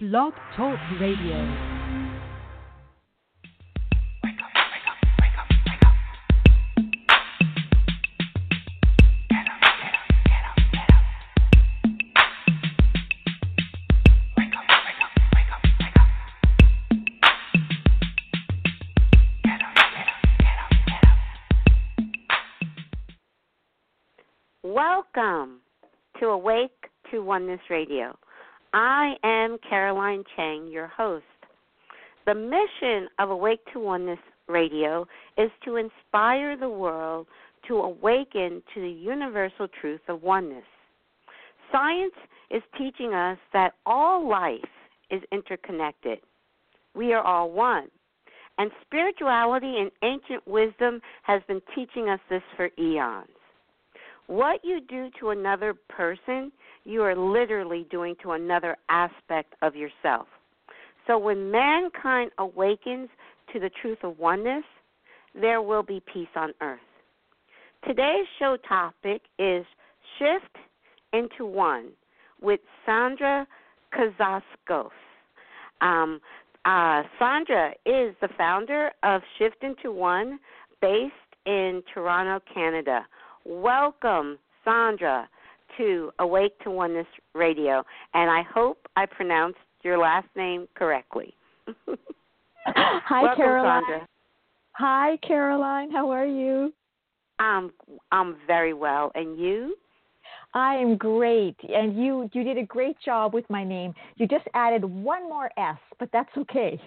Blog Talk Radio. Wake up wake up wake up wake up Get up get up get up get up Wake up wake up wake up wake up Get up get up get up get up Welcome to Awake to Oneness Radio. I am Caroline Chang, your host. The mission of Awake to Oneness Radio is to inspire the world to awaken to the universal truth of oneness. Science is teaching us that all life is interconnected. We are all one. And spirituality and ancient wisdom has been teaching us this for eons. What you do to another person, you are literally doing to another aspect of yourself. So when mankind awakens to the truth of oneness, there will be peace on earth. Today's show topic is Shift into One with Sandra Kazaskos. Um, uh, Sandra is the founder of Shift into One based in Toronto, Canada. Welcome, Sandra, to Awake to Oneness Radio, and I hope I pronounced your last name correctly. Hi, Welcome, Caroline. Sandra. Hi, Caroline. How are you? I'm I'm very well, and you? I am great, and you you did a great job with my name. You just added one more S, but that's okay.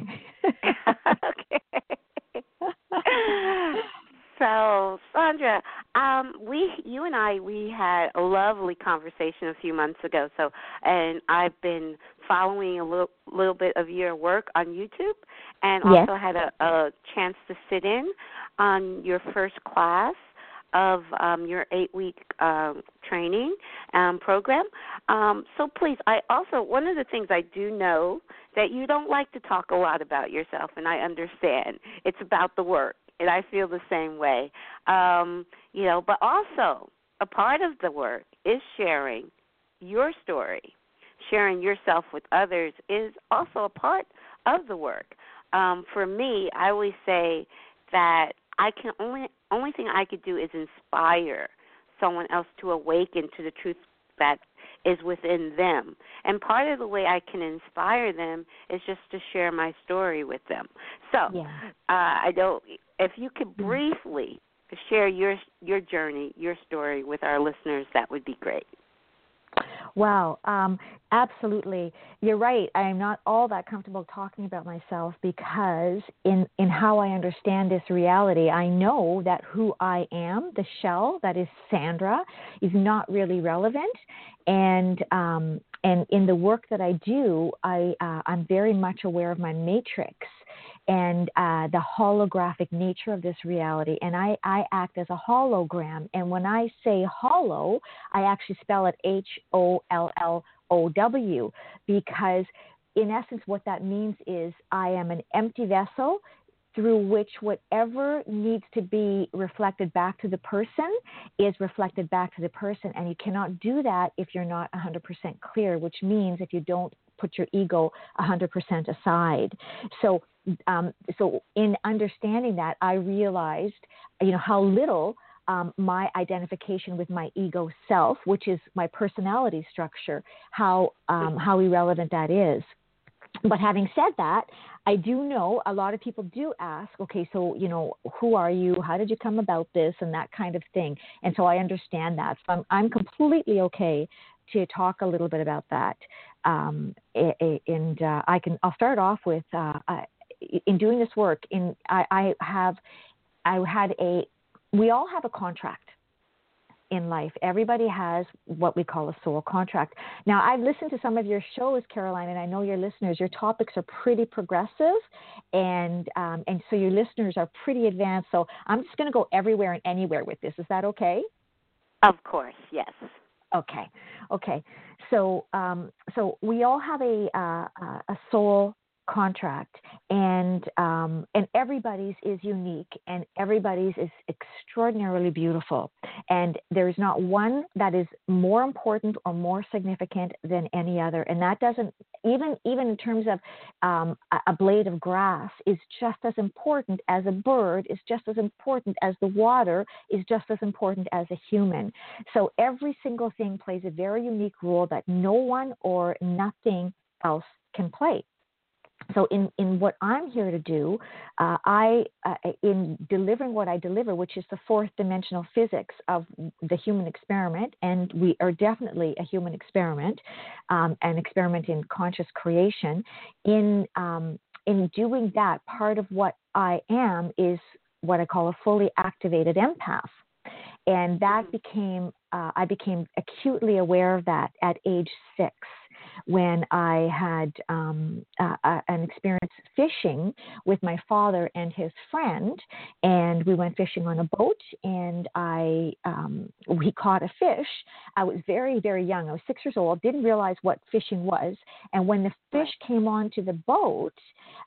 okay. So, Sandra, um, we, you and I, we had a lovely conversation a few months ago. So, and I've been following a little, little bit of your work on YouTube, and Yes. also had a, a chance to sit in on your first class of um, your eight-week um, training um, program. Um, so, please, I also one of the things I do know that you don't like to talk a lot about yourself, and I understand. It's about the work and I feel the same way. Um, you know, but also a part of the work is sharing your story. Sharing yourself with others is also a part of the work. Um, for me, I always say that I can only only thing I could do is inspire someone else to awaken to the truth that is within them. And part of the way I can inspire them is just to share my story with them. So, Yeah. uh, I don't. If you could Mhm. briefly share your your journey, your story with our listeners, that would be great. Wow, um, absolutely. You're right. I am not all that comfortable talking about myself because, in in how I understand this reality, I know that who I am, the shell that is Sandra, is not really relevant, and um, and in the work that I do, I uh, I'm very much aware of my matrix and uh, the holographic nature of this reality. And I, I act as a hologram. And when I say hollow, I actually spell it H O L L O W because, in essence, what that means is I am an empty vessel through which whatever needs to be reflected back to the person is reflected back to the person. And you cannot do that if you're not 100% clear, which means if you don't put your ego 100% aside. So, um, so in understanding that, I realized, you know, how little um, my identification with my ego self, which is my personality structure, how um, how irrelevant that is. But having said that, I do know a lot of people do ask, okay, so you know, who are you? How did you come about this, and that kind of thing. And so I understand that. So I'm I'm completely okay to talk a little bit about that. Um, and uh, I can I'll start off with uh, in doing this work. In I, I have I had a we all have a contract in life. Everybody has what we call a soul contract. Now, I've listened to some of your shows, Caroline, and I know your listeners. Your topics are pretty progressive, and um, and so your listeners are pretty advanced. So I'm just going to go everywhere and anywhere with this. Is that okay? Of course, yes. Okay, okay. So, um, so we all have a uh, uh, a soul contract, and um, and everybody's is unique, and everybody's is extraordinarily beautiful, and there is not one that is more important or more significant than any other, and that doesn't even even in terms of um, a, a blade of grass is just as important as a bird, is just as important as the water, is just as important as a human. So every single thing plays a very unique role that no one or nothing else can play so in, in what I'm here to do, uh, I uh, in delivering what I deliver, which is the fourth dimensional physics of the human experiment, and we are definitely a human experiment, um, an experiment in conscious creation. In um, in doing that, part of what I am is what I call a fully activated empath, and that mm-hmm. became uh, I became acutely aware of that at age six when I had um, uh, an experience fishing with my father and his friend, and we went fishing on a boat, and I um, we caught a fish. I was very very young. I was six years old. Didn't realize what fishing was, and when the fish came onto the boat,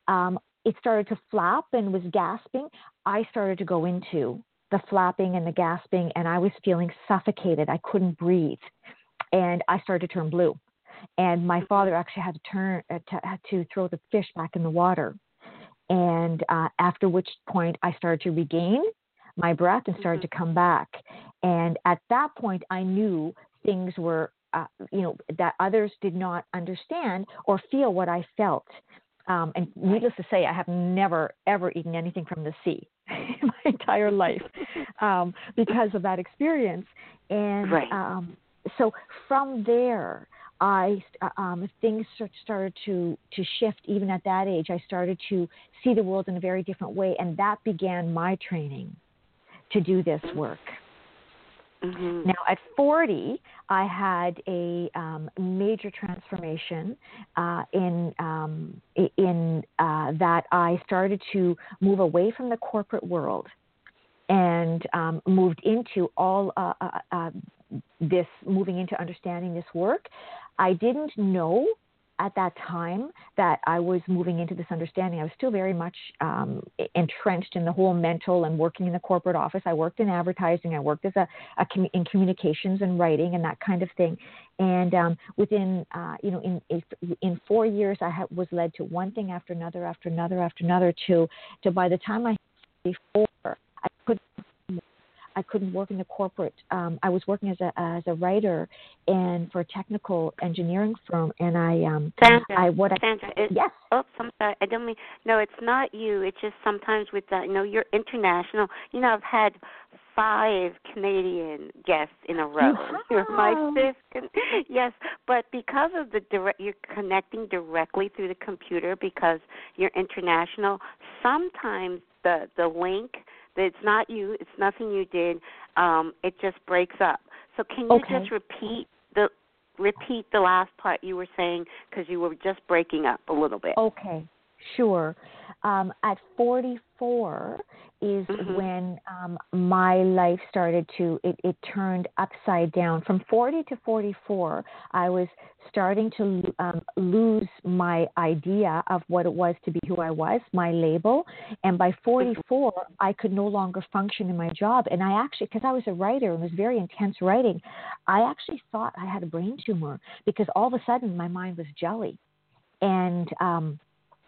um, it started to flap and was gasping. I started to go into the flapping and the gasping, and I was feeling suffocated. I couldn't breathe. And I started to turn blue and my father actually had to turn uh, to, had to throw the fish back in the water. And uh, after which point i started to regain my breath and started mm-hmm. to come back. And at that point i knew things were uh, you know that others did not understand or feel what i felt. Um, and needless to say i have never ever eaten anything from the sea in my entire life um, because of that experience. And right. um, so from there I uh, um, things started to to shift even at that age. I started to see the world in a very different way, and that began my training to do this work. Mm-hmm. Now, at 40, I had a um, major transformation uh, in um, in uh, that I started to move away from the corporate world and um, moved into all uh, uh, uh this moving into understanding this work. I didn't know at that time that I was moving into this understanding. I was still very much um, entrenched in the whole mental and working in the corporate office. I worked in advertising. I worked as a, a com- in communications and writing and that kind of thing. And um, within, uh, you know, in in four years, I ha- was led to one thing after another, after another, after another. To to by the time I before I could I couldn't work in the corporate. Um, I was working as a as a writer and for a technical engineering firm, and I um Sandra, I what I Sandra, it, yes. Oops, I'm sorry. I don't mean no. It's not you. It's just sometimes with that. You know, you're international. You know, I've had five Canadian guests in a row. You are my fifth. Yes, but because of the direct, you're connecting directly through the computer because you're international. Sometimes the the link it's not you. It's nothing you did. Um, it just breaks up. So can you okay. just repeat the repeat the last part you were saying because you were just breaking up a little bit. Okay, sure. Um, at 44, is mm-hmm. when um, my life started to it, it turned upside down. From 40 to 44, I was starting to um, lose my idea of what it was to be who I was, my label. And by 44, I could no longer function in my job. And I actually, because I was a writer and was very intense writing, I actually thought I had a brain tumor because all of a sudden my mind was jelly. And um,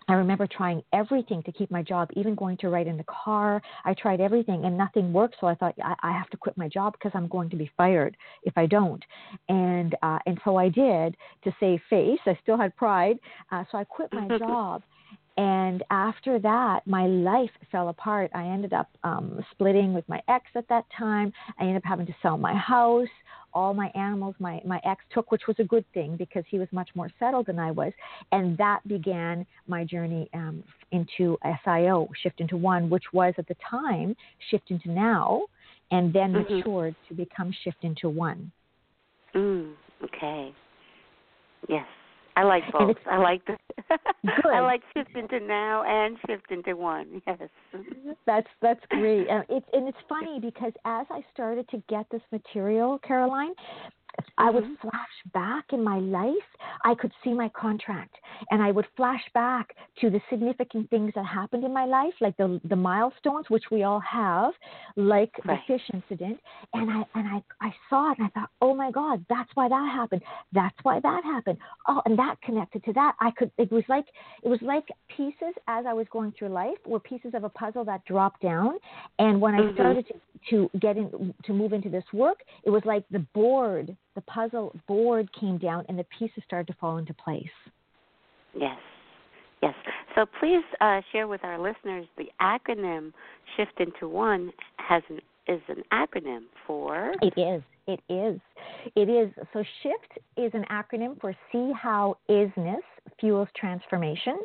I remember trying everything to keep my job, even going to write in the car. I tried everything and nothing worked. So I thought I, I have to quit my job because I'm going to be fired if I don't. And uh, and so I did to save face. I still had pride, uh, so I quit my job. And after that, my life fell apart. I ended up um, splitting with my ex at that time. I ended up having to sell my house all my animals my, my ex took, which was a good thing because he was much more settled than I was. And that began my journey um, into SIO, Shift into One, which was at the time Shift into Now, and then mm-hmm. matured to become Shift into One. Mm, okay. Yes. I like both. I like the. I like shift into now and shift into one. Yes. That's that's great. And it's and it's funny because as I started to get this material, Caroline, I would mm-hmm. flash back in my life. I could see my contract and I would flash back to the significant things that happened in my life, like the the milestones, which we all have, like right. the fish incident. And I and I, I saw it and I thought, oh my God, that's why that happened. That's why that happened. Oh, and that connected to that. I could it was like it was like pieces as I was going through life were pieces of a puzzle that dropped down. And when mm-hmm. I started to, to get in to move into this work, it was like the board the puzzle board came down and the pieces started to fall into place. Yes. Yes. So please uh, share with our listeners the acronym Shift into One has an, is an acronym for. It is. It is. It is. So SHIFT is an acronym for See How Isness Fuels Transformation.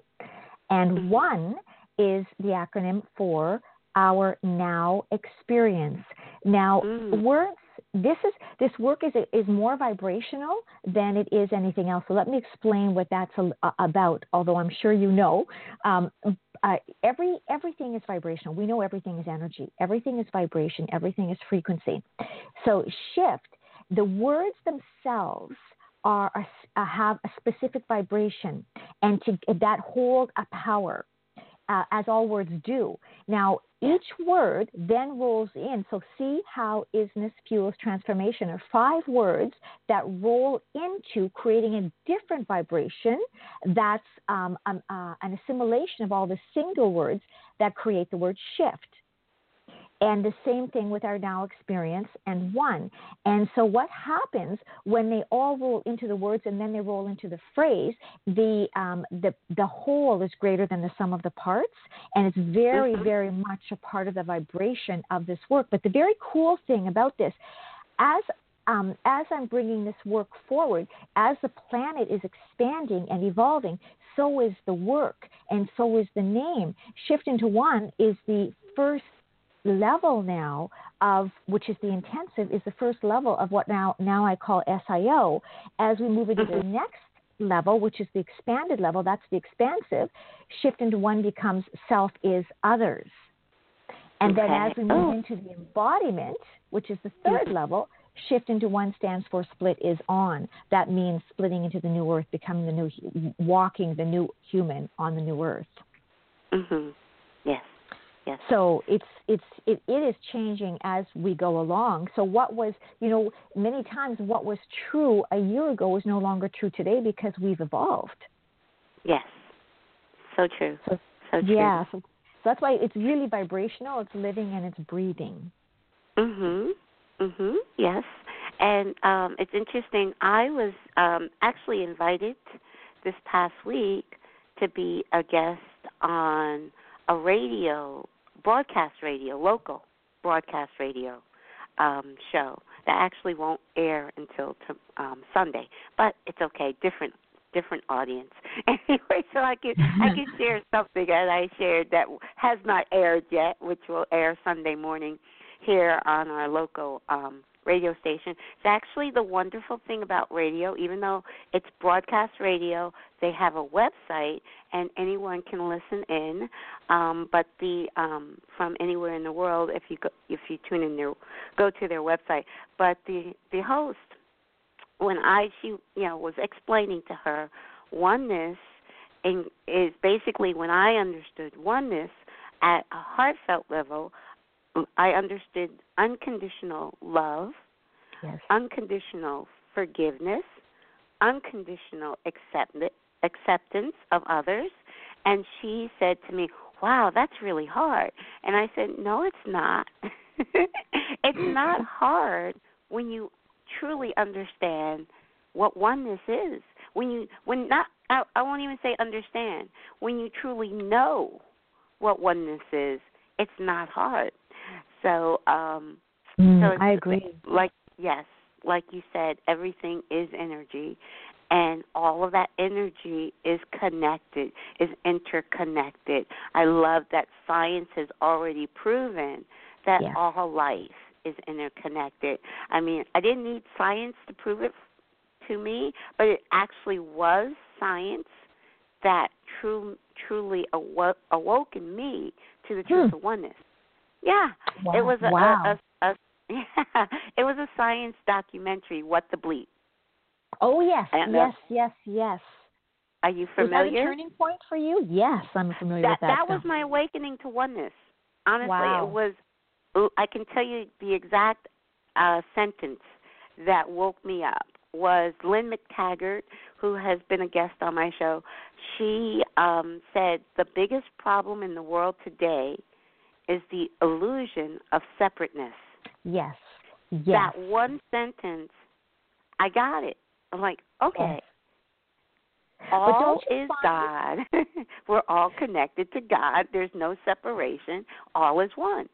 And mm-hmm. one is the acronym for Our Now Experience. Now, mm. words this is this work is is more vibrational than it is anything else. So let me explain what that's a, about. Although I'm sure you know, um, uh, every everything is vibrational. We know everything is energy. Everything is vibration. Everything is frequency. So shift. The words themselves are a, have a specific vibration, and to that hold a power uh, as all words do. Now, each word then rolls in. So, see how isness fuels transformation are five words that roll into creating a different vibration that's um, um, uh, an assimilation of all the single words that create the word shift. And the same thing with our now experience and one. And so, what happens when they all roll into the words and then they roll into the phrase? The um, the the whole is greater than the sum of the parts, and it's very mm-hmm. very much a part of the vibration of this work. But the very cool thing about this, as um, as I'm bringing this work forward, as the planet is expanding and evolving, so is the work, and so is the name. Shift into One is the first level now of which is the intensive is the first level of what now now I call SIO. As we move into the mm-hmm. next level, which is the expanded level, that's the expansive, shift into one becomes self is others. And okay. then as we move oh. into the embodiment, which is the 3rd mm-hmm. level, shift into one stands for split is on. That means splitting into the new earth, becoming the new, walking the new human on the new earth. Mhm. Yes. Yes. So it's it's it, it is changing as we go along. So what was you know many times what was true a year ago is no longer true today because we've evolved. Yes. So true. So, so true. Yeah. So, so that's why it's really vibrational. It's living and it's breathing. Mhm. Mhm. Yes. And um, it's interesting. I was um, actually invited this past week to be a guest on a radio broadcast radio, local broadcast radio um, show that actually won't air until t- um, Sunday, but it's okay. Different different audience. Anyway, so I can I can share something that I shared that has not aired yet, which will air Sunday morning here on our local um, radio station. It's actually the wonderful thing about radio, even though it's broadcast radio, they have a website and anyone can listen in. Um, but the um, from anywhere in the world, if you go, if you tune in their go to their website. But the the host, when I she you know was explaining to her oneness, and is basically when I understood oneness at a heartfelt level I understood unconditional love, yes. unconditional forgiveness, unconditional accept- acceptance of others. And she said to me, Wow, that's really hard. And I said, No, it's not. it's not hard when you truly understand what oneness is. When you, when not, I, I won't even say understand. When you truly know what oneness is, it's not hard. So, um, mm, so I agree. Like yes, like you said, everything is energy, and all of that energy is connected, is interconnected. I love that science has already proven that yes. all life is interconnected. I mean, I didn't need science to prove it to me, but it actually was science that true, truly awoke, awoke in me to the truth hmm. of oneness. Yeah, wow. it was a, wow. a, a, a it was a science documentary. What the bleep? Oh yes, yes, yes, yes. Are you familiar? Was that a turning point for you? Yes, I'm familiar that with that. that was my awakening to oneness. Honestly, Wow. it was. I can tell you the exact uh, sentence that woke me up was Lynne McTaggart, who has been a guest on my show. She um, said the biggest problem in the world today is the illusion of separateness. Yes. Yes. That one sentence, I got it. I'm like, okay. All don't is God. We're all connected to God. There's no separation. All is one.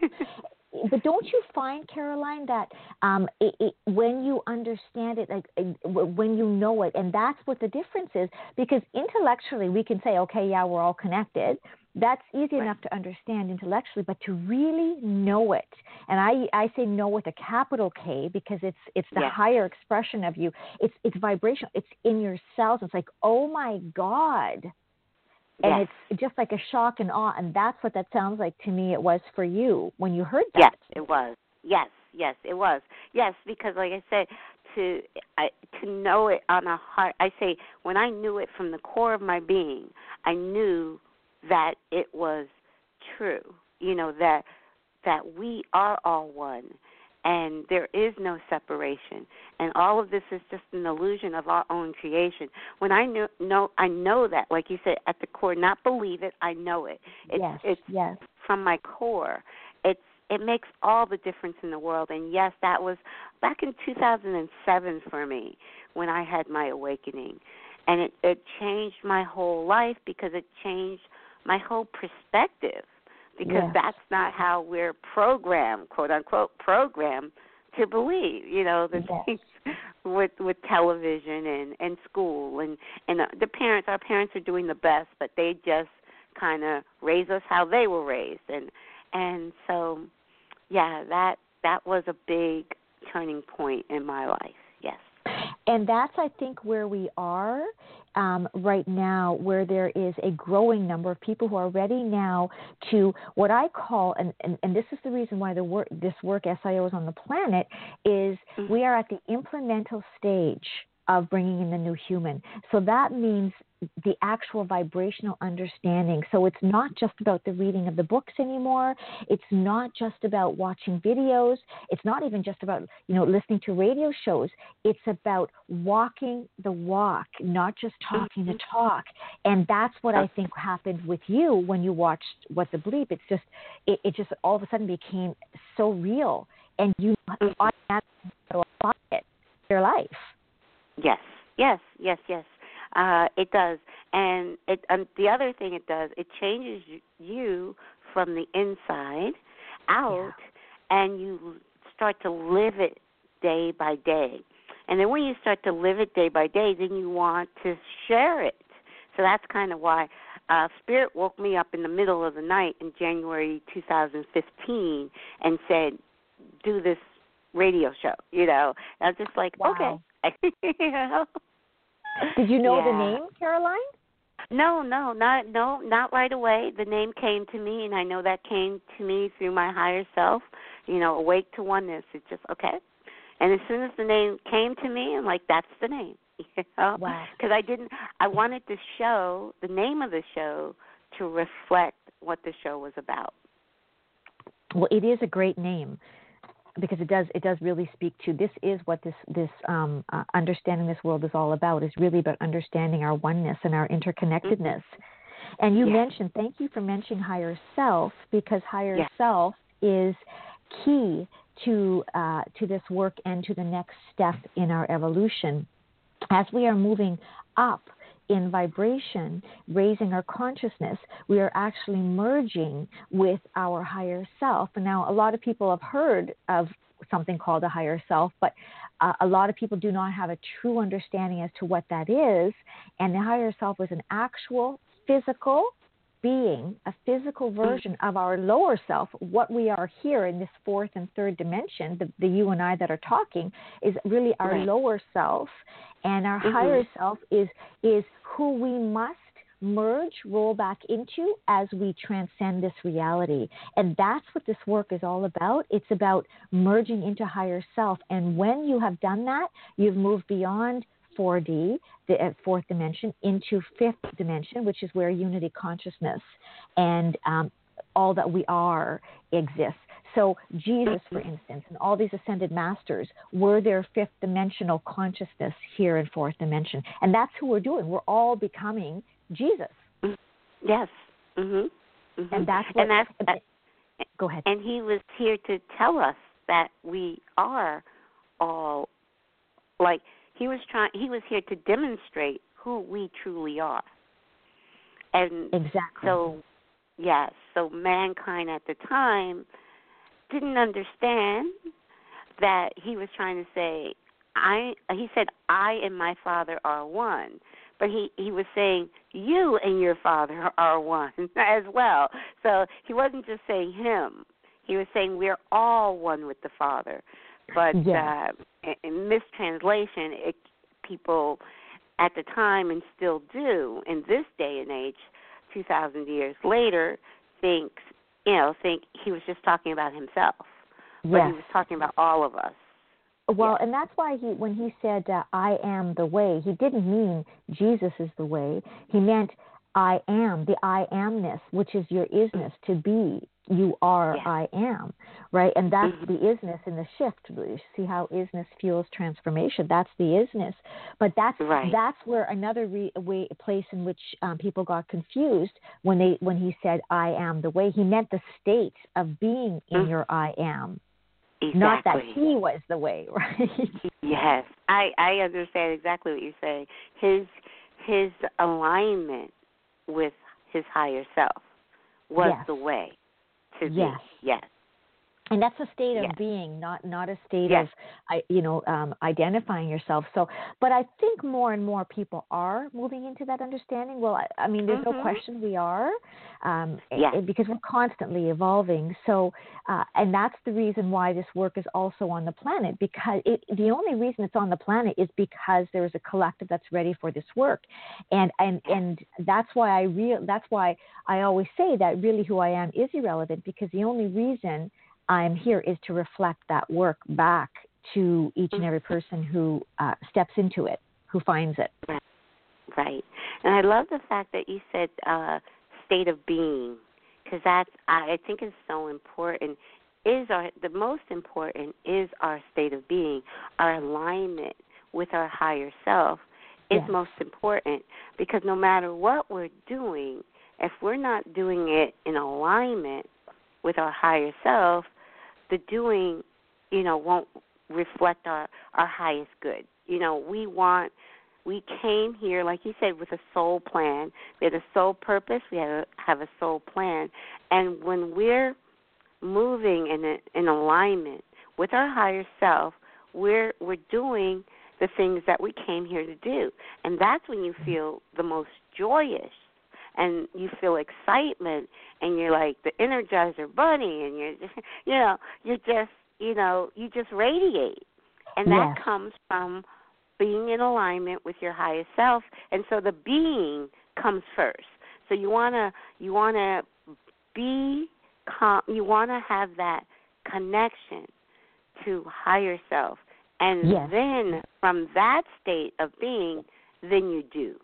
but don't you find caroline that um it, it, when you understand it like when you know it and that's what the difference is because intellectually we can say okay yeah we're all connected that's easy Right. enough to understand intellectually but to really know it and i i say know with a capital k because it's it's the Yes. higher expression of you it's it's vibrational it's in your cells it's like oh my god and yes. it's just like a shock and awe and that's what that sounds like to me it was for you when you heard that. Yes, it was. Yes, yes, it was. Yes, because like I said, to I, to know it on a heart. I say when I knew it from the core of my being, I knew that it was true. You know that that we are all one, and there is no separation. And all of this is just an illusion of our own creation. When I know, know I know that, like you said, at the core, not believe it, I know it. It's yes it's yes from my core. It's it makes all the difference in the world. And yes, that was back in 2007 for me when I had my awakening, and it it changed my whole life because it changed my whole perspective. Because Yes. that's not how we're programmed, quote unquote, programmed to believe. You know the Yes. things with with television and and school and and uh, the parents. Our parents are doing the best, but they just kind of raise us how they were raised and and so yeah that that was a big turning point in my life yes And that's, I think, where we are um, right now, where there is a growing number of people who are ready now to what I call, and, and, and this is the reason why the work, this work SIO is on the planet, is Mhm. we are at the implemental stage of bringing in the new human. So that means the actual vibrational understanding. So it's not just about the reading of the books anymore. It's not just about watching videos. It's not even just about, you know, listening to radio shows. It's about walking the walk, not just talking the mm-hmm. talk. And that's what I think happened with you when you watched What the Bleep. It's just, it, it just all of a sudden became so real. And you mm-hmm. automatically apply it to your life. yes yes yes yes uh it does. And it um, the other thing it does it changes you from the inside out and you start to live it day by day. And then when you start to live it day by day then you want to share it. So that's kind of why uh spirit woke me up in the middle of the night in January 2015 and said do this radio show you know? And I was just like Wow. okay you know Did you know the name, Caroline? no, no, not no, not right away. The name came to me, and I know that came to me through my higher self. You know, awake to oneness. It's just okay. And as soon as the name came to me, I'm like, that's the name. You know, Wow. because I didn't. I wanted the show, the name of the show, to reflect what the show was about. Well, it is a great name because it does it does really speak to this is what this this um, uh, understanding this world is all about is really about understanding our oneness and our interconnectedness. And you Yes. mentioned thank you for mentioning higher self because higher Yes. self is key to uh, to this work and to the next step in our evolution as we are moving up in vibration, raising our consciousness, we are actually merging with our higher self. Now, a lot of people have heard of something called a higher self, but uh, a lot of people do not have a true understanding as to what that is. And the higher self is an actual physical being, a physical version of our lower self. What we are here in this fourth and third dimension, the, the you and I that are talking, is really our Right. lower self, and our Mhm. higher self is is who we must merge, roll back into as we transcend this reality. And that's what this work is all about. It's about merging into higher self. And when you have done that, you've moved beyond 4D, the uh, fourth dimension, into fifth dimension, which is where unity consciousness and um, all that we are exists. So, Jesus, for instance, and all these ascended masters were their fifth dimensional consciousness here in fourth dimension. And that's who we're doing. We're all becoming Jesus. Yes. Mhm. Mm-hmm. And that's what, and that's uh, go ahead. And he was here to tell us that we are all like he was trying he was here to demonstrate who we truly are. And exactly. So yes, so mankind at the time didn't understand that he was trying to say I he said I and my father are one but he he was saying you and your father are one as well. So he wasn't just saying him. He was saying we're all one with the Father. But yes. uh, in mistranslation, it, people at the time and still do in this day and age, 2,000 years later, thinks you know think he was just talking about himself, but he was talking about all of us. Well, and that's why he, when he said, uh, "I am the way," he didn't mean Jesus is the way. He meant I am the I amness, which is your isness to be. You are yeah. I am, right? And that's mm-hmm. the isness in the shift. See how isness fuels transformation. That's the isness. But that's right. that's where another re- way, place in which um, people got confused when they when he said I am the way. He meant the state of being in mm-hmm. your I am. Exactly. Not that he was the way, right? yes, I I understand exactly what you're saying. His his alignment with his higher self was yes. the way to yes. be. Yes and that's a state of yes. being not not a state yes. of you know um, identifying yourself so but i think more and more people are moving into that understanding well i, I mean there's mm-hmm. no question we are um, yes. because we're constantly evolving so uh, and that's the reason why this work is also on the planet because it, the only reason it's on the planet is because there is a collective that's ready for this work and and and that's why i real that's why i always say that really who i am is irrelevant because the only reason I'm here is to reflect that work back to each and every person who uh, steps into it, who finds it. Right. right. And I love the fact that you said uh, state of being, because that's I think is so important. Is our the most important is our state of being, our alignment with our higher self is yes. most important because no matter what we're doing, if we're not doing it in alignment with our higher self, the doing, you know, won't reflect our our highest good. You know, we want we came here, like you said, with a soul plan. We had a soul purpose. We have a, have a soul plan, and when we're moving in a, in alignment with our higher self, we're we're doing the things that we came here to do, and that's when you mm-hmm. feel the most joyous and you feel excitement and you're like the energizer bunny and you're just, you know you're just you know you just radiate. And that yes. comes from being in alignment with your highest self. And so the being comes first. So you want to you want to be com- you want to have that connection to higher self. And yes. then from that state of being then you do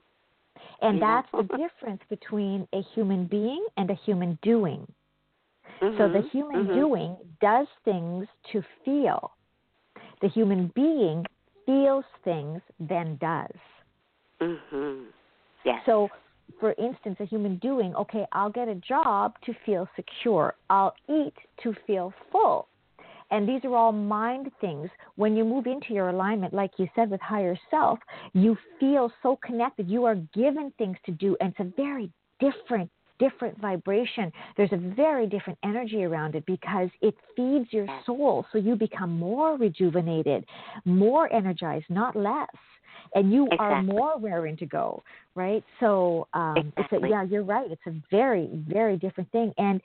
and yeah. that's the difference between a human being and a human doing. Mm-hmm. So the human mm-hmm. doing does things to feel. The human being feels things, then does. Mhm. Yes. So, for instance, a human doing, okay, I'll get a job to feel secure. I'll eat to feel full. And these are all mind things. When you move into your alignment, like you said, with higher self, you feel so connected. You are given things to do, and it's a very different different vibration. There's a very different energy around it because it feeds your soul. So you become more rejuvenated, more energized, not less. And you exactly. are more raring to go, right? So um, exactly. it's a, yeah, you're right. It's a very, very different thing. And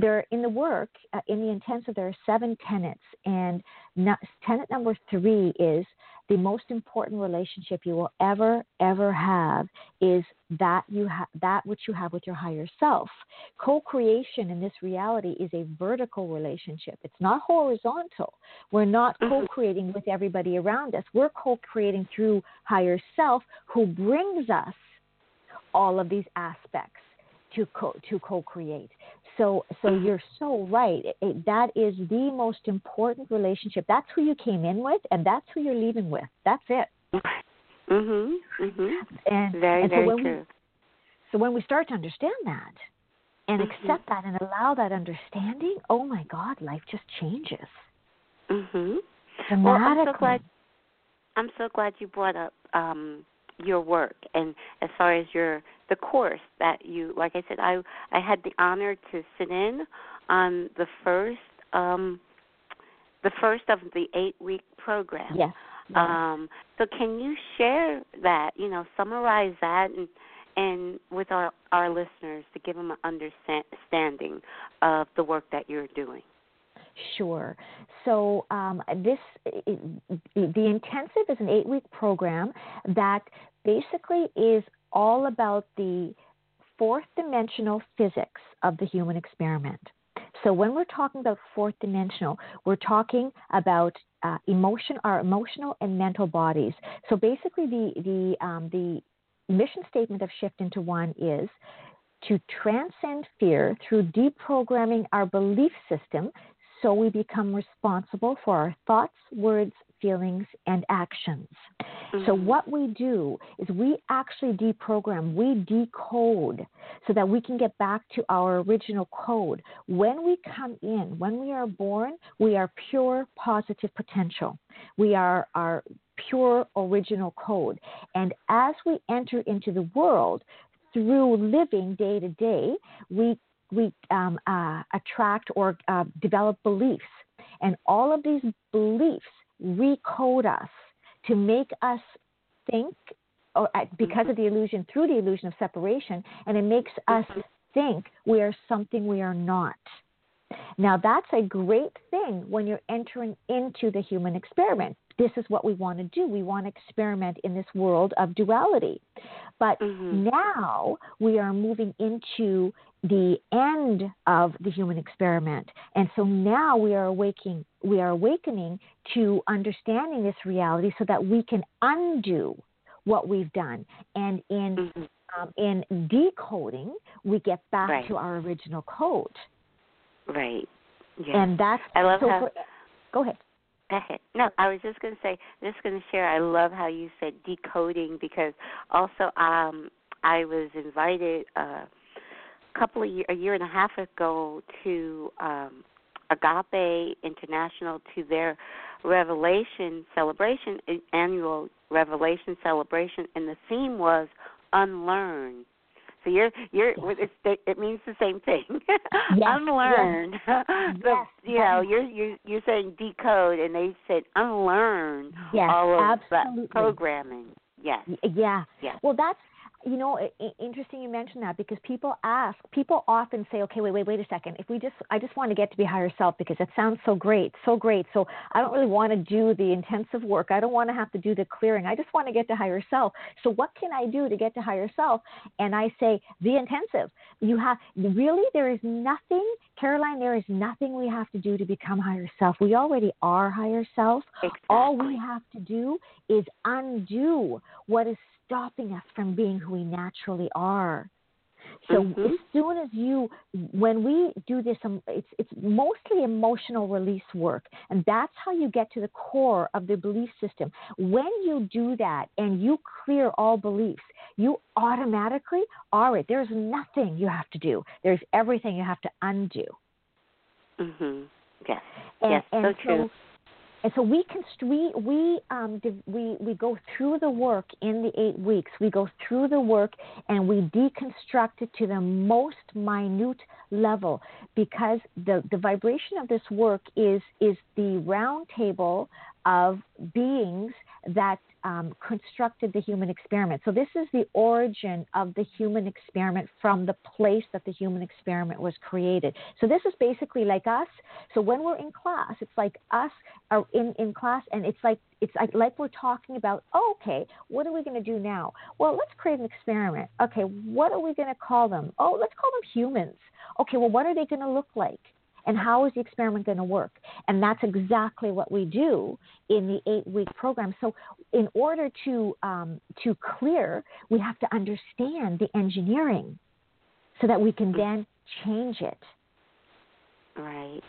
there in the work uh, in the intensive there are seven tenets and not, tenet number three is the most important relationship you will ever ever have is that you have that which you have with your higher self. Co-creation in this reality is a vertical relationship. It's not horizontal. We're not Mhm. co-creating with everybody around us. We're co-creating through higher self who brings us all of these aspects to co- to co-create. So so Mhm. you're so right. It, it, that is the most important relationship. That's who you came in with, and that's who you're leaving with. That's it. Mhm. Mhm. And Very and so very when we, true. so when we start to understand that and Mhm. accept that and allow that understanding, oh my God, life just changes Mhm. Well, I'm so glad. I'm so glad you brought up um, your work and as far as your the course that you like I said I I had the honor to sit in on the first um the first of the 8 week program. Yes. yes. Um so can you share that, you know, summarize that and and with our our listeners to give them an understanding of the work that you're doing. Sure. So um, this the intensive is an eight-week program that basically is all about the fourth dimensional physics of the human experiment. So when we're talking about fourth dimensional, we're talking about uh, emotion, our emotional and mental bodies. So basically, the the um, the mission statement of Shift into One is to transcend fear through deprogramming our belief system so we become responsible for our thoughts, words, feelings, and actions. So, Mhm. what we do is we actually deprogram, we decode so that we can get back to our original code. When we come in, when we are born, we are pure positive potential. We are our pure original code. And as we enter into the world, through living day to day, we we um, uh, attract or uh, develop beliefs, and all of these beliefs recode us to make us think, or uh, because of the illusion, through the illusion of separation, and it makes us Mhm. think we are something we are not. Now, that's a great thing when you're entering into the human experiment. This is what we want to do. We want to experiment in this world of duality. But Mhm. now we are moving into the end of the human experiment. And so now we are awakening we are awakening to understanding this reality so that we can undo what we've done. And in Mhm. um, in decoding, we get back Right. to our original code. Right. Yeah. And that's I love so how- for, go ahead. No, I was just going to say, just going to share. I love how you said decoding because also um, I was invited uh, a couple of year, a year and a half ago to um, Agape International to their Revelation celebration, annual Revelation celebration, and the theme was unlearn. So you're you're it's, it means the same thing. unlearn. the, Yes, you know, you're you're you're saying decode, and they said unlearn Yes, all of absolutely. that programming. Yes. Yeah. Yes. Well, that's you know interesting you mentioned that because people ask people often say okay wait wait wait a second. If we just i just want to get to be higher self because it sounds so great so great. So i don't really want to do the intensive work. I don't want to have to do the clearing. I just want to get to higher self. So what can i do to get to higher self? And i say the intensive. You have really there is nothing caroline there is nothing we have to do to become higher self. We already are higher self. Exactly. all we have to do is undo what is stopping us from being who we naturally are. So Mhm. as soon as you, when we do this, um, it's it's mostly emotional release work, and that's how you get to the core of the belief system. When you do that and you clear all beliefs, you automatically are it. There's nothing you have to do. There's everything you have to undo. Mhm. Yes. And, yes. and so true. And so we can we we um we we go through the work in the eight weeks. We go through the work and we deconstruct it to the most minute level because the the vibration of this work is is the round table of beings that um, constructed the human experiment. So, this is the origin of the human experiment from the place that the human experiment was created. So, this is basically like us. So, when we're in class, it's like us are in, in class, and it's like it's like, like we're talking about, oh, okay, what are we going to do now? Well, let's create an experiment. Okay, what are we going to call them? Oh, let's call them humans. Okay, well, what are they going to look like? And how is the experiment going to work? And that's exactly what we do in the eight week program. So, in order to, um, to clear, we have to understand the engineering so that we can then change it. Right.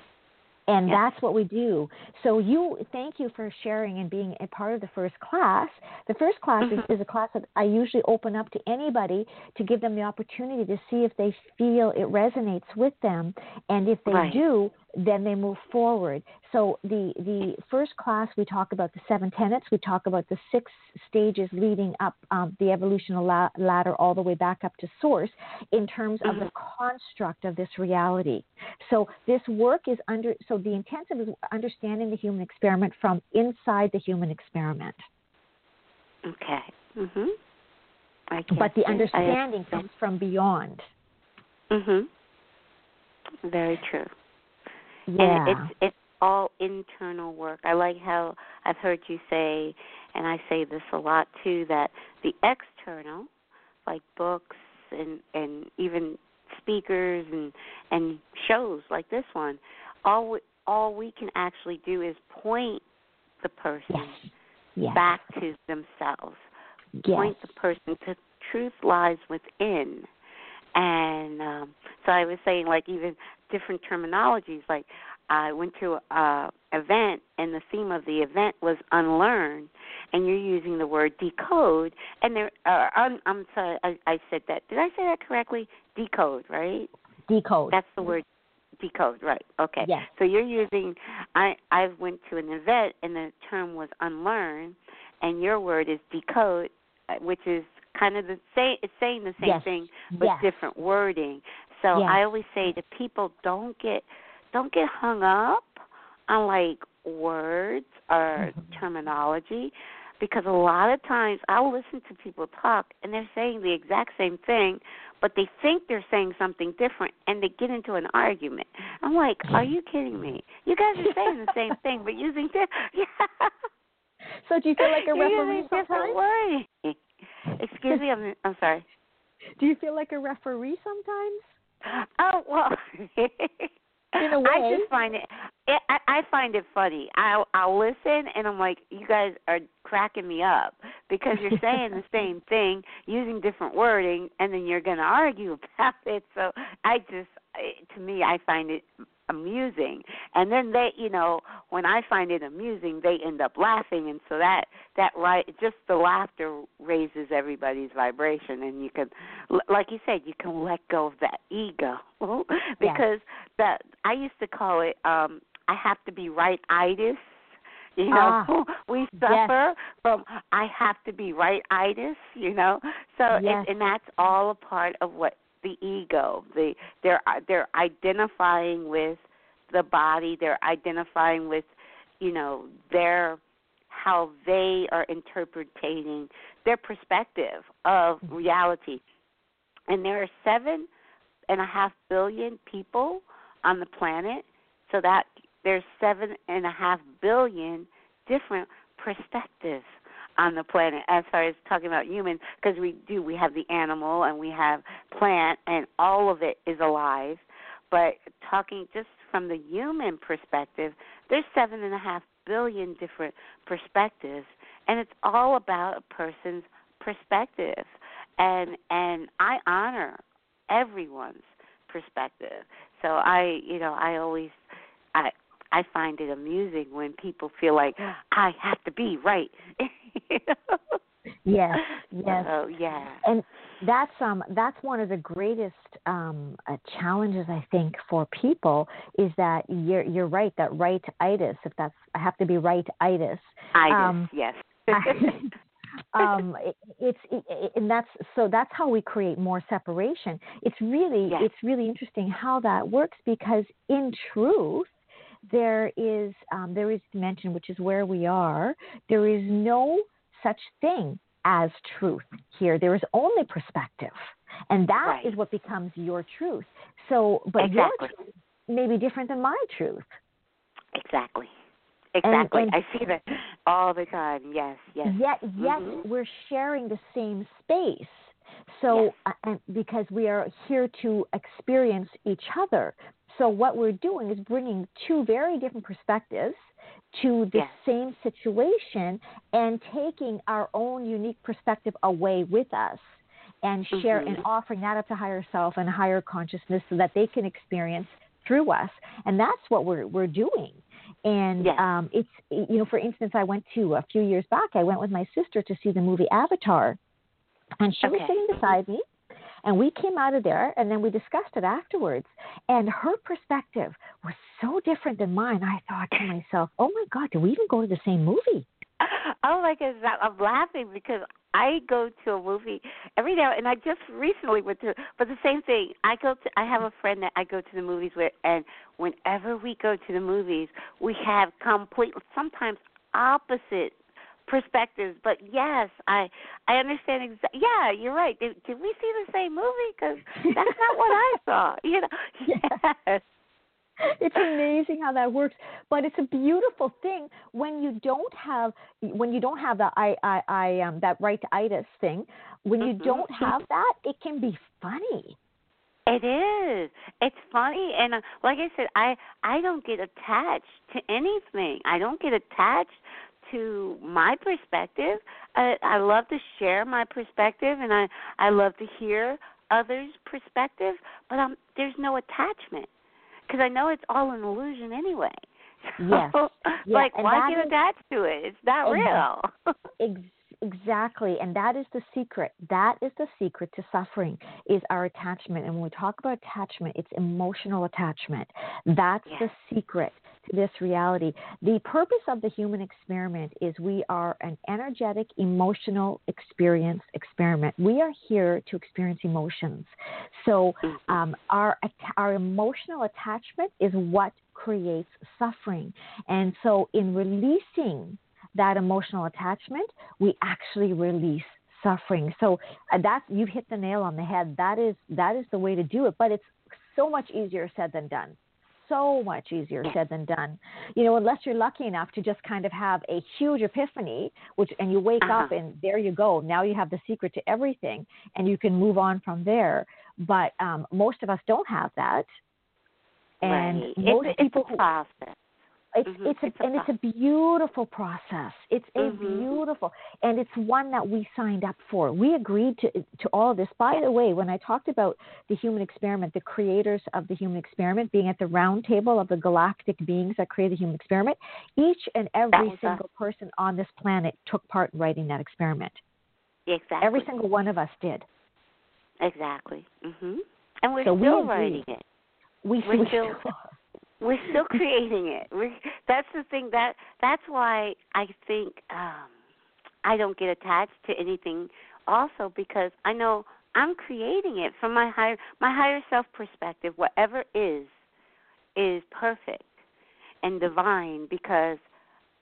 And that's what we do. So you thank you for sharing and being a part of the first class. The first class is, mm-hmm. is, a class that I usually open up to anybody to give them the opportunity to see if they feel it resonates with them. And if they right. do, then they move forward. So the the first class we talk about the seven tenets. We talk about the six stages leading up um, the evolutional la- ladder all the way back up to source in terms of the construct of this reality. So this work is under. So the intensive is understanding the human experiment from inside the human experiment. Okay. Mhm. But the understanding comes from beyond. Mhm. Very true. Yeah. And it's it's all internal work. I like how I've heard you say, and I say this a lot too, that the external, like books and and even speakers and and shows like this one, all we, all we can actually do is point the person yes. Yes. back to themselves. Yes. Point the person to truth lies within. And um, so I was saying, like even different terminologies. Like I went to a event, and the theme of the event was unlearn, and you're using the word decode. And there, uh, I'm, I'm sorry, I, I said that. Did I say that correctly? Decode, right? Decode. That's the word decode right okay yes. so you're using i i went to an event and the term was unlearn and your word is decode uh, which is kind of the same it's saying the same yes. thing but yes. different wording so yes. I always say to people, don't get don't get hung up on like words or mm-hmm. terminology because a lot of times I'll listen to people talk and they're saying the exact same thing, but they think they're saying something different and they get into an argument. I'm like, are you kidding me? You guys are saying the same thing but using different. Yeah. So do you feel like a referee sometimes? Excuse me, I'm I'm sorry. Do you feel like a referee sometimes? Oh well. In a way. I just find it, it I, I find it funny. I'll I'll listen and I'm like, you guys are cracking me up because you're saying the same thing using different wording, and then you're going to argue about it. So I just, to me, I find it amusing and then they you know when i find it amusing they end up laughing and so that that right just the laughter raises everybody's vibration and you can like you said you can let go of that ego because yeah. that i used to call it um i have to be right itis you know ah, we suffer yes. from i have to be right itis you know so yes. it, and that's all a part of what the ego. The they're they're identifying with the body. They're identifying with, you know, their how they are interpreting their perspective of mm-hmm. reality. And there are seven and a half billion people on the planet, so that there's seven and a half billion different perspectives on the planet as far as talking about humans because we do we have the animal and we have plant and all of it is alive. But talking just from the human perspective there's seven and a half billion different perspectives and it's all about a person's perspective. And and i honor everyone's perspective. So i you know i always i I find it amusing when people feel like I have to be right. Yes, yes. Oh, yeah. And that's um that's one of the greatest um uh, challenges I think for people is that you're you're right that right itis if that's I have to be right itis. Itis, um, yes. um it, it's it, and that's so that's how we create more separation it's really yes. it's really interesting how that works because in truth there is um, there is dimension, which is where we are. There is no such thing as truth here. There is only perspective, and that right. is what becomes your truth. So, but exactly. your truth may be different than my truth. Exactly. Exactly. And, and, I see that all the time. Yes, yes. Yet, mm-hmm. we're sharing the same space. So, yes. uh, and because we are here to experience each other. So, what we're doing is bringing two very different perspectives to the yes. same situation and taking our own unique perspective away with us and share mm-hmm. and offering that up to higher self and higher consciousness so that they can experience through us. And that's what we're, we're doing. And yes. um, it's, you know, for instance, I went to a few years back, I went with my sister to see the movie Avatar. And she okay. was sitting beside me. And we came out of there and then we discussed it afterwards. And her perspective was so different than mine. I thought to myself, oh my God, do we even go to the same movie? Oh my goodness, I'm laughing because I go to a movie every now and I just recently went to but the same thing. I go to I have a friend that I go to the movies with and whenever we go to the movies, we have complete sometimes opposite perspectives. But yes, I I understand exactly. Yeah, you're right. Did, did we see the same movie? Because that's not what I saw. You know. Yes. it's amazing how that works but it's a beautiful thing when you don't have when you don't have that i i i um that right to itis thing when you mm-hmm. don't have that it can be funny it is it's funny and uh, like i said i i don't get attached to anything i don't get attached to my perspective i i love to share my perspective and i i love to hear others perspective but um there's no attachment because I know it's all an illusion anyway. Yes. So, yeah. like, and why get attached to it? It's not real. Ex- exactly, and that is the secret. That is the secret to suffering is our attachment. And when we talk about attachment, it's emotional attachment. That's yes. the secret to this reality. The purpose of the human experiment is we are an energetic, emotional experience experiment. We are here to experience emotions. So Mm-hmm. um, our our emotional attachment is what creates suffering. And so in releasing that emotional attachment, we actually release suffering. So that's you've hit the nail on the head. That is that is the way to do it, but it's so much easier said than done so much easier said than done. You know, unless you're lucky enough to just kind of have a huge epiphany, which and you wake uh-huh. up and there you go. Now you have the secret to everything, and you can move on from there. But um, most of us don't have that, and right. most it's, people it's a process. It's mm-hmm. it's a, it's a and it's a beautiful process. It's a mm-hmm. beautiful and it's one that we signed up for. We agreed to to all of this. By the way, when I talked about the human experiment, the creators of the human experiment being at the round table of the galactic beings that created the human experiment, each and every single a... person on this planet took part in writing that experiment. Exactly. Every single one of us did. Exactly. Mhm. And we're so still we writing it. We, we're we still we're still creating it. we that's the thing that that's why I think um I don't get attached to anything also because I know I'm creating it from my higher my higher self perspective. Whatever is is perfect and divine because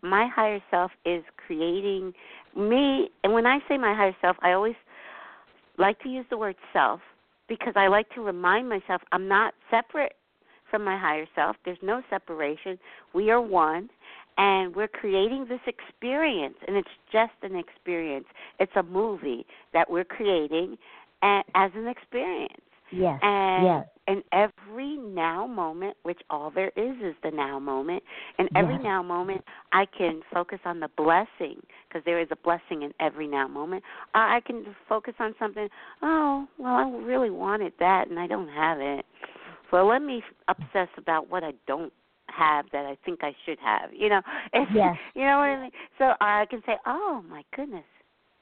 my higher self is creating me and when I say my higher self I always like to use the word self because I like to remind myself I'm not separate from my higher self. There's no separation. We are one, and we're creating this experience, and it's just an experience. It's a movie that we're creating and as an experience. Yes. And yes. in every now moment, which all there is is the now moment, in every yes. now moment, I can focus on the blessing because there is a blessing in every now moment. I can focus on something. Oh, well, I really wanted that and I don't have it. Well, let me obsess about what I don't have that I think I should have. You know, it's, yes. you know what I mean. So I can say, oh my goodness,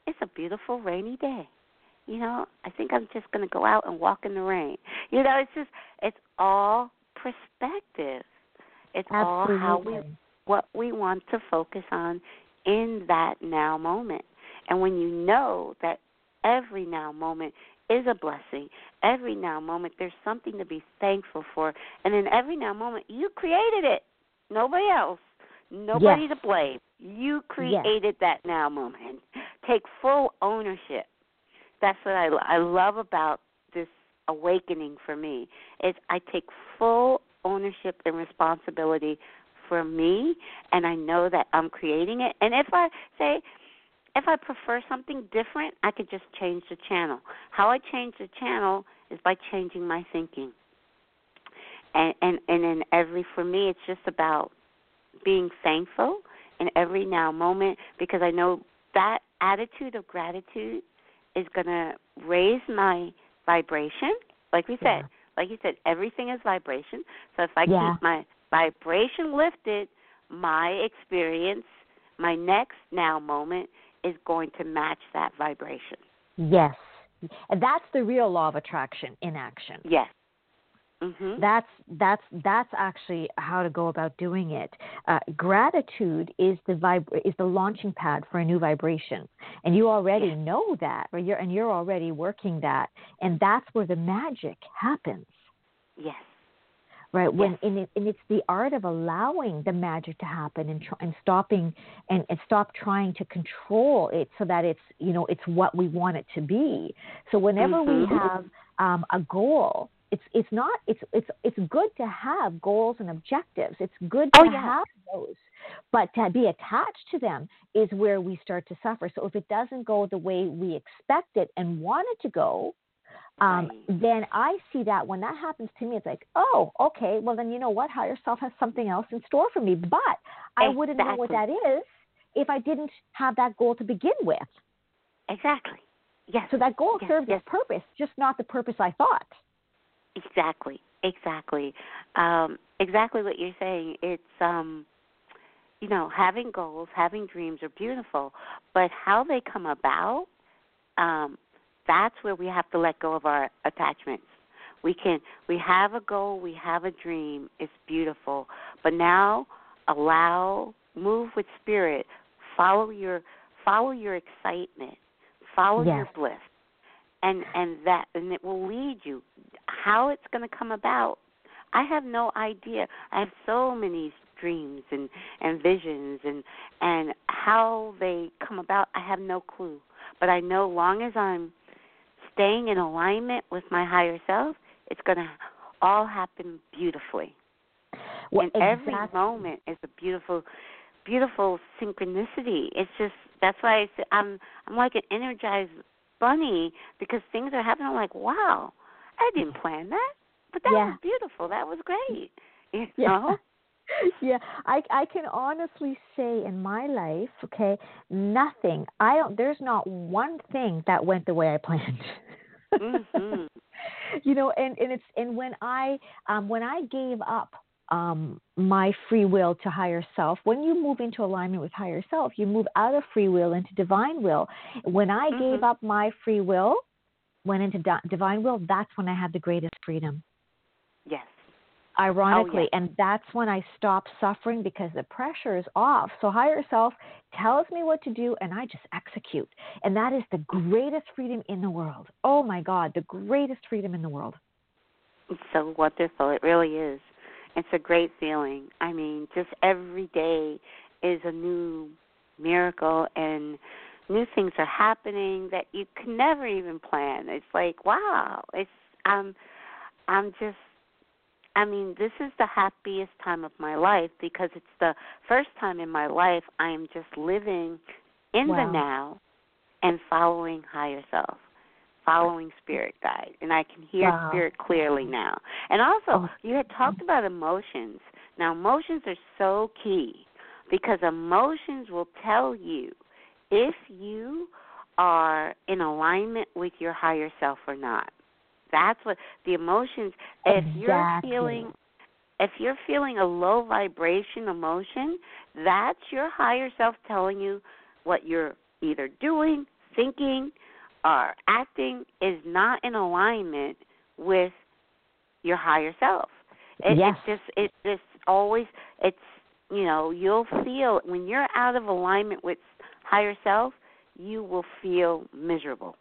it's a beautiful rainy day you know, I think I'm just going to go out and walk in the rain. You know, it's just it's all perspective. It's Absolutely. all how we what we want to focus on in that now moment. And when you know that every now moment is a blessing, every now moment there's something to be thankful for, and in every now moment you created it. nobody else. Nobody Yes. to blame. You created that now moment. Take full ownership. That's what I I love about this awakening for me. Is I take full ownership and responsibility for me and I know that I'm creating it. And if I say if I prefer something different, I could just change the channel. How I change the channel is by changing my thinking. And and and in every for me it's just about being thankful in every now moment because I know that attitude of gratitude is going to raise my vibration. Like we said, Yeah. like you said, everything is vibration. So if I Yeah. keep my vibration lifted, my experience, my next now moment is going to match that vibration. Yes. And that's the real law of attraction in action. Yes. Mhm. That's that's that's actually how to go about doing it. Uh, gratitude is the vib- is the launching pad for a new vibration, and you already Yes. know that, or you're and you're already working that, and that's where the magic happens, yes. Right? When Yes. and, it, and it's the art of allowing the magic to happen and tr- and stopping and, and stop trying to control it so that it's you know it's what we want it to be. So whenever we Mhm. have um, a goal it's it's not it's it's it's good to have goals and objectives. It's good to Oh, yeah. have those, but to be attached to them is where we start to suffer. So if it doesn't go the way we expect it and want it to go, um, Right. then I see that when that happens to me, it's like, oh, okay, well then you know what, higher self has something else in store for me. But I wouldn't know what that is if I didn't have that goal to begin with. Exactly. Yes. So that goal Yes, serves yes. its purpose, just not the purpose I thought. Exactly, exactly, um, exactly what you're saying. It's um, you know, having goals, having dreams are beautiful, but how they come about, um, that's where we have to let go of our attachments. We can we have a goal, we have a dream, it's beautiful, but now allow move with spirit, follow your follow your excitement, follow your bliss. And and that and it will lead you. How it's going to come about i have no idea. I have so many dreams and and visions and and how they come about i have no clue. But i know long as i'm staying in alignment with my higher self it's going to all happen beautifully. Well, and every moment is a beautiful beautiful synchronicity. It's just that's why I say I'm I'm like an energized bunny because things are happening. I'm like wow I didn't plan that but that Yeah. was beautiful. That was great. You Yeah. know yeah, I I can honestly say in my life, okay, nothing. I don't. There's not one thing that went the way I planned. mhm You know, and and it's and when I um when I gave up um my free will to higher self, when you move into alignment with higher self, you move out of free will into divine will. When I gave Mhm. up my free will, went into di- divine will, that's when I had the greatest freedom. Yes ironically Oh, yeah. and that's when i stop suffering because the pressure is off so higher self tells me what to do and i just execute and that is the greatest freedom in the world oh my god the greatest freedom in the world It's so wonderful. It really is. It's a great feeling. I mean, just every day is a new miracle and new things are happening that you can never even plan. It's like, wow. It's I'm I'm just I mean, this is the happiest time of my life because it's the first time in my life I am just living in the now and following higher self following spirit guide and i can hear Wow. spirit clearly now and also Oh. you had talked about emotions now emotions are so key because emotions will tell you if you are in alignment with your higher self or not that's what the emotions if you're feeling if you're feeling a low vibration emotion that's your higher self telling you what you're either doing thinking or acting is not in alignment with your higher self. It, Yes. It's just it just always it's you know you'll feel when you're out of alignment with higher self, you will feel miserable.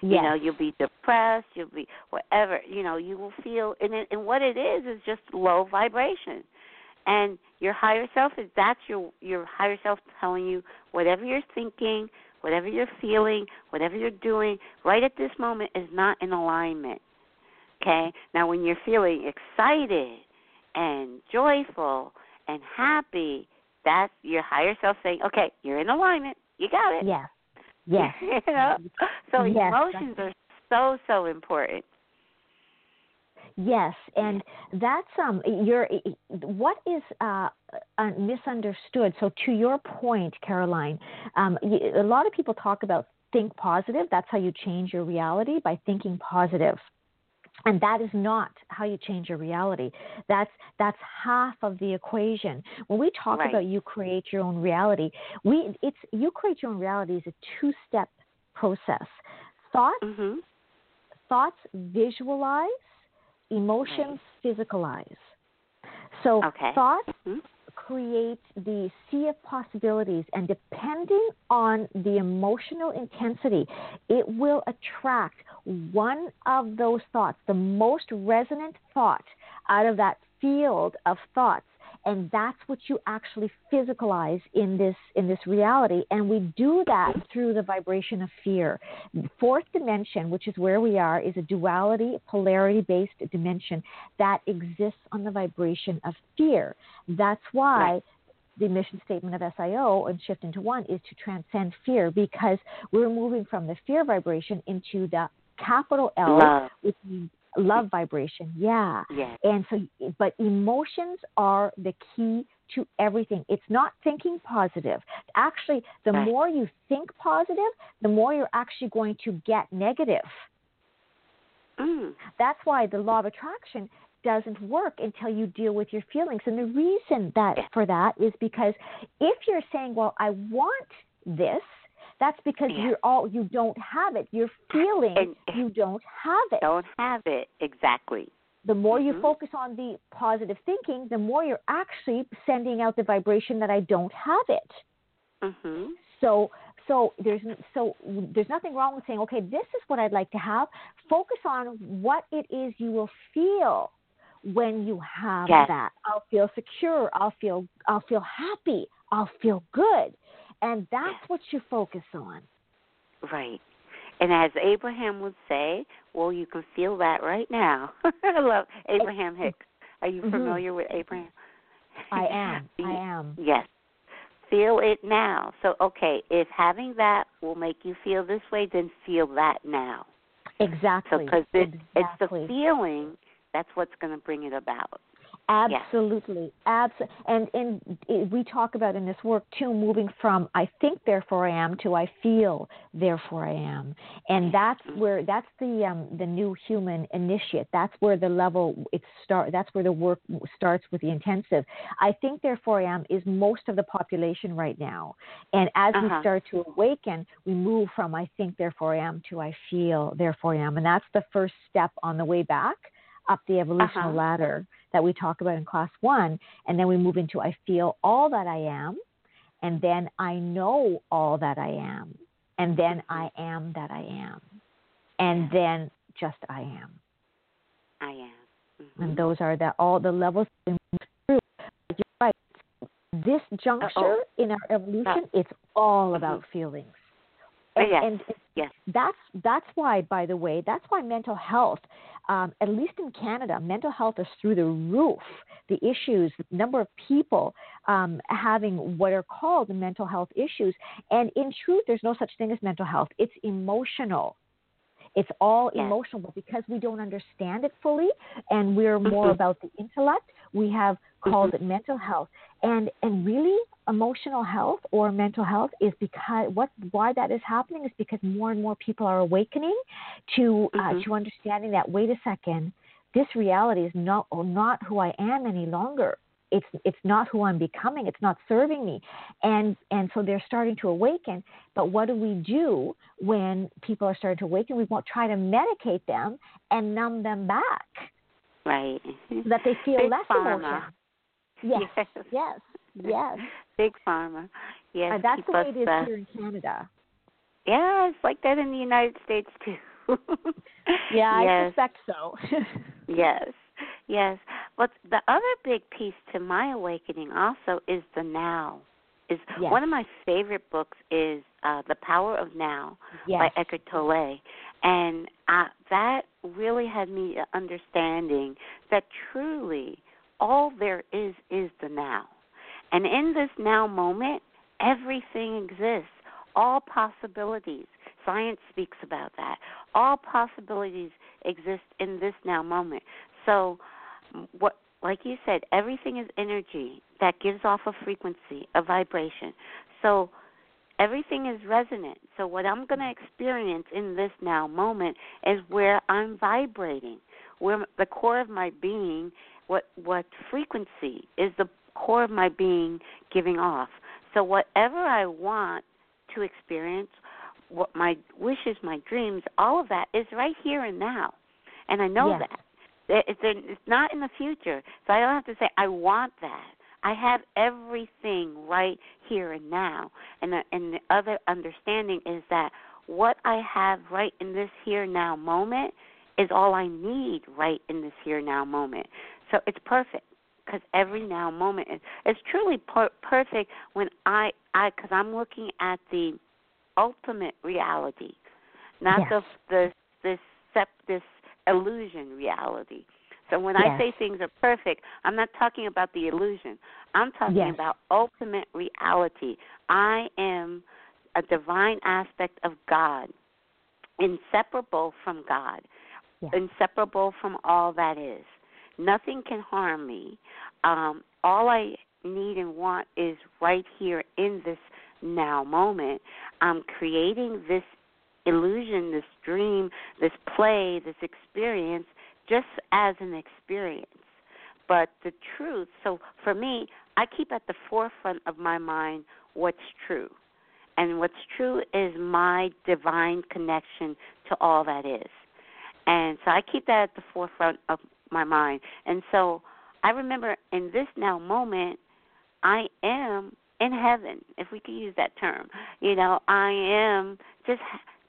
You know, you'll be depressed. You'll be whatever. You know, you will feel, and it, and what it is is just low vibration. And your higher self is that's your your higher self telling you whatever you're thinking, whatever you're feeling, whatever you're doing right at this moment is not in alignment. Okay? Now when you're feeling excited and joyful and happy, that's your higher self saying, "Okay, you're in alignment. You got it." Yes. Yes. you know? So yes, emotions are so so important. Yes, and that's um your what is uh, uh, misunderstood. So to your point, Caroline, um, a lot of people talk about think positive. That's how you change your reality by thinking positive. And that is not how you change your reality. That's that's half of the equation. When we talk right. about you create your own reality, we it's you create your own reality is a two-step process. Thoughts mm-hmm. thoughts visualize emotions right. physicalize. So okay. thoughts mm-hmm. Create the sea of possibilities, and depending on the emotional intensity, it will attract one of those thoughts, the most resonant thought out of that field of thoughts and that's what you actually physicalize in this in this reality. And we do that through the vibration of fear. Fourth dimension which is where we are is a duality polarity based dimension that exists on the vibration of fear. That's why the mission statement of SIO and shift into one is to transcend fear because we're moving from the fear vibration into the capital L, Love. which means love vibration yeah yes. and so but emotions are the key to everything it's not thinking positive actually the right. more you think positive the more you're actually going to get negative mm. that's why the law of attraction doesn't work until you deal with your feelings and the reason that yes. for that is because if you're saying well i want this that's because yeah. you're all you don't have it. You're feeling and, you don't have it. Don't have it exactly. The more mm-hmm. you focus on the positive thinking, the more you're actually sending out the vibration that I don't have it. Mm-hmm. So so there's so there's nothing wrong with saying, okay, this is what I'd like to have. Focus on what it is you will feel when you have yes. that. I'll feel secure. I'll feel I'll feel happy. I'll feel good. And that's what you focus on. Right. And as Abraham would say, well, you can feel that right now. I love Abraham Hicks. Are you mm-hmm. familiar with Abraham? I am. I am. Yes. Feel it now. So, okay, if having that will make you feel this way, then feel that now. Exactly. So, because it, exactly. it's the feeling that's what's going to bring it about. Absolutely, yeah. absolutely. And and we talk about in this work too, moving from I think therefore I am to I feel therefore I am, and that's where that's the um, the new human initiate. That's where the level it start. That's where the work starts with the intensive. I think therefore I am is most of the population right now, and as uh-huh. we start to awaken, we move from I think therefore I am to I feel therefore I am, and that's the first step on the way back up the evolutional uh-huh. ladder that we talk about in class one. And then we move into I feel all that I am. And then I know all that I am. And then I am that I am. And then just I am. I am. Mm-hmm. And those are the, all the levels through. You're right. This juncture Uh-oh. in our evolution, uh, it's all mm-hmm. about feelings. And, yes. and yes. that's that's why, by the way, that's why mental health um, at least in Canada, mental health is through the roof. The issues, the number of people um, having what are called mental health issues. And in truth, there's no such thing as mental health, it's emotional. It's all yes. emotional, but because we don't understand it fully and we're more mm-hmm. about the intellect, we have called mm-hmm. it mental health. And and really emotional health or mental health is because what why that is happening is because more and more people are awakening to uh, mm-hmm. to understanding that wait a second, this reality is not not who I am any longer it's it's not who I'm becoming. It's not serving me, and and so they're starting to awaken. But what do we do when people are starting to awaken? We won't try to medicate them and numb them back, right? So that they feel Big less pharma. emotion. Yes, yes, yes, yes. Big pharma. Yes, uh, that's the way it is uh, here in Canada. Yeah, it's like that in the United States too. Yeah, yes. I suspect so. yes, yes. But the other big piece to my awakening also is the now. Is yes. one of my favorite books is uh, The Power of Now yes. by Eckhart Tolle, and uh, that really had me understanding that truly all there is is the now, and in this now moment, everything exists, all possibilities. Science speaks about that. All possibilities exist in this now moment. So, um, what, like you said, everything is energy that gives off a frequency, a vibration. So, everything is resonant. So, what I'm going to experience in this now moment is where I'm vibrating, where the core of my being, what what frequency is the core of my being giving off. So, whatever I want to experience, what my wishes, my dreams, all of that is right here and now, and I know yes. that. It's, it's not in the future, so I don't have to say I want that. I have everything right here and now, and the, and the other understanding is that what I have right in this here now moment is all I need right in this here now moment. So it's perfect because every now moment is it's truly per- perfect when I I because I'm looking at the ultimate reality, not yes. the the this this illusion reality. So when yes. I say things are perfect, I'm not talking about the illusion. I'm talking yes. about ultimate reality. I am a divine aspect of God, inseparable from God, yes. inseparable from all that is. Nothing can harm me. Um, all I need and want is right here in this now moment. I'm creating this illusion, this dream, this play, this experience just as an experience. But the truth, so for me, I keep at the forefront of my mind what's true. And what's true is my divine connection to all that is. And so I keep that at the forefront of my mind. And so I remember in this now moment, I am in heaven, if we could use that term. You know, I am just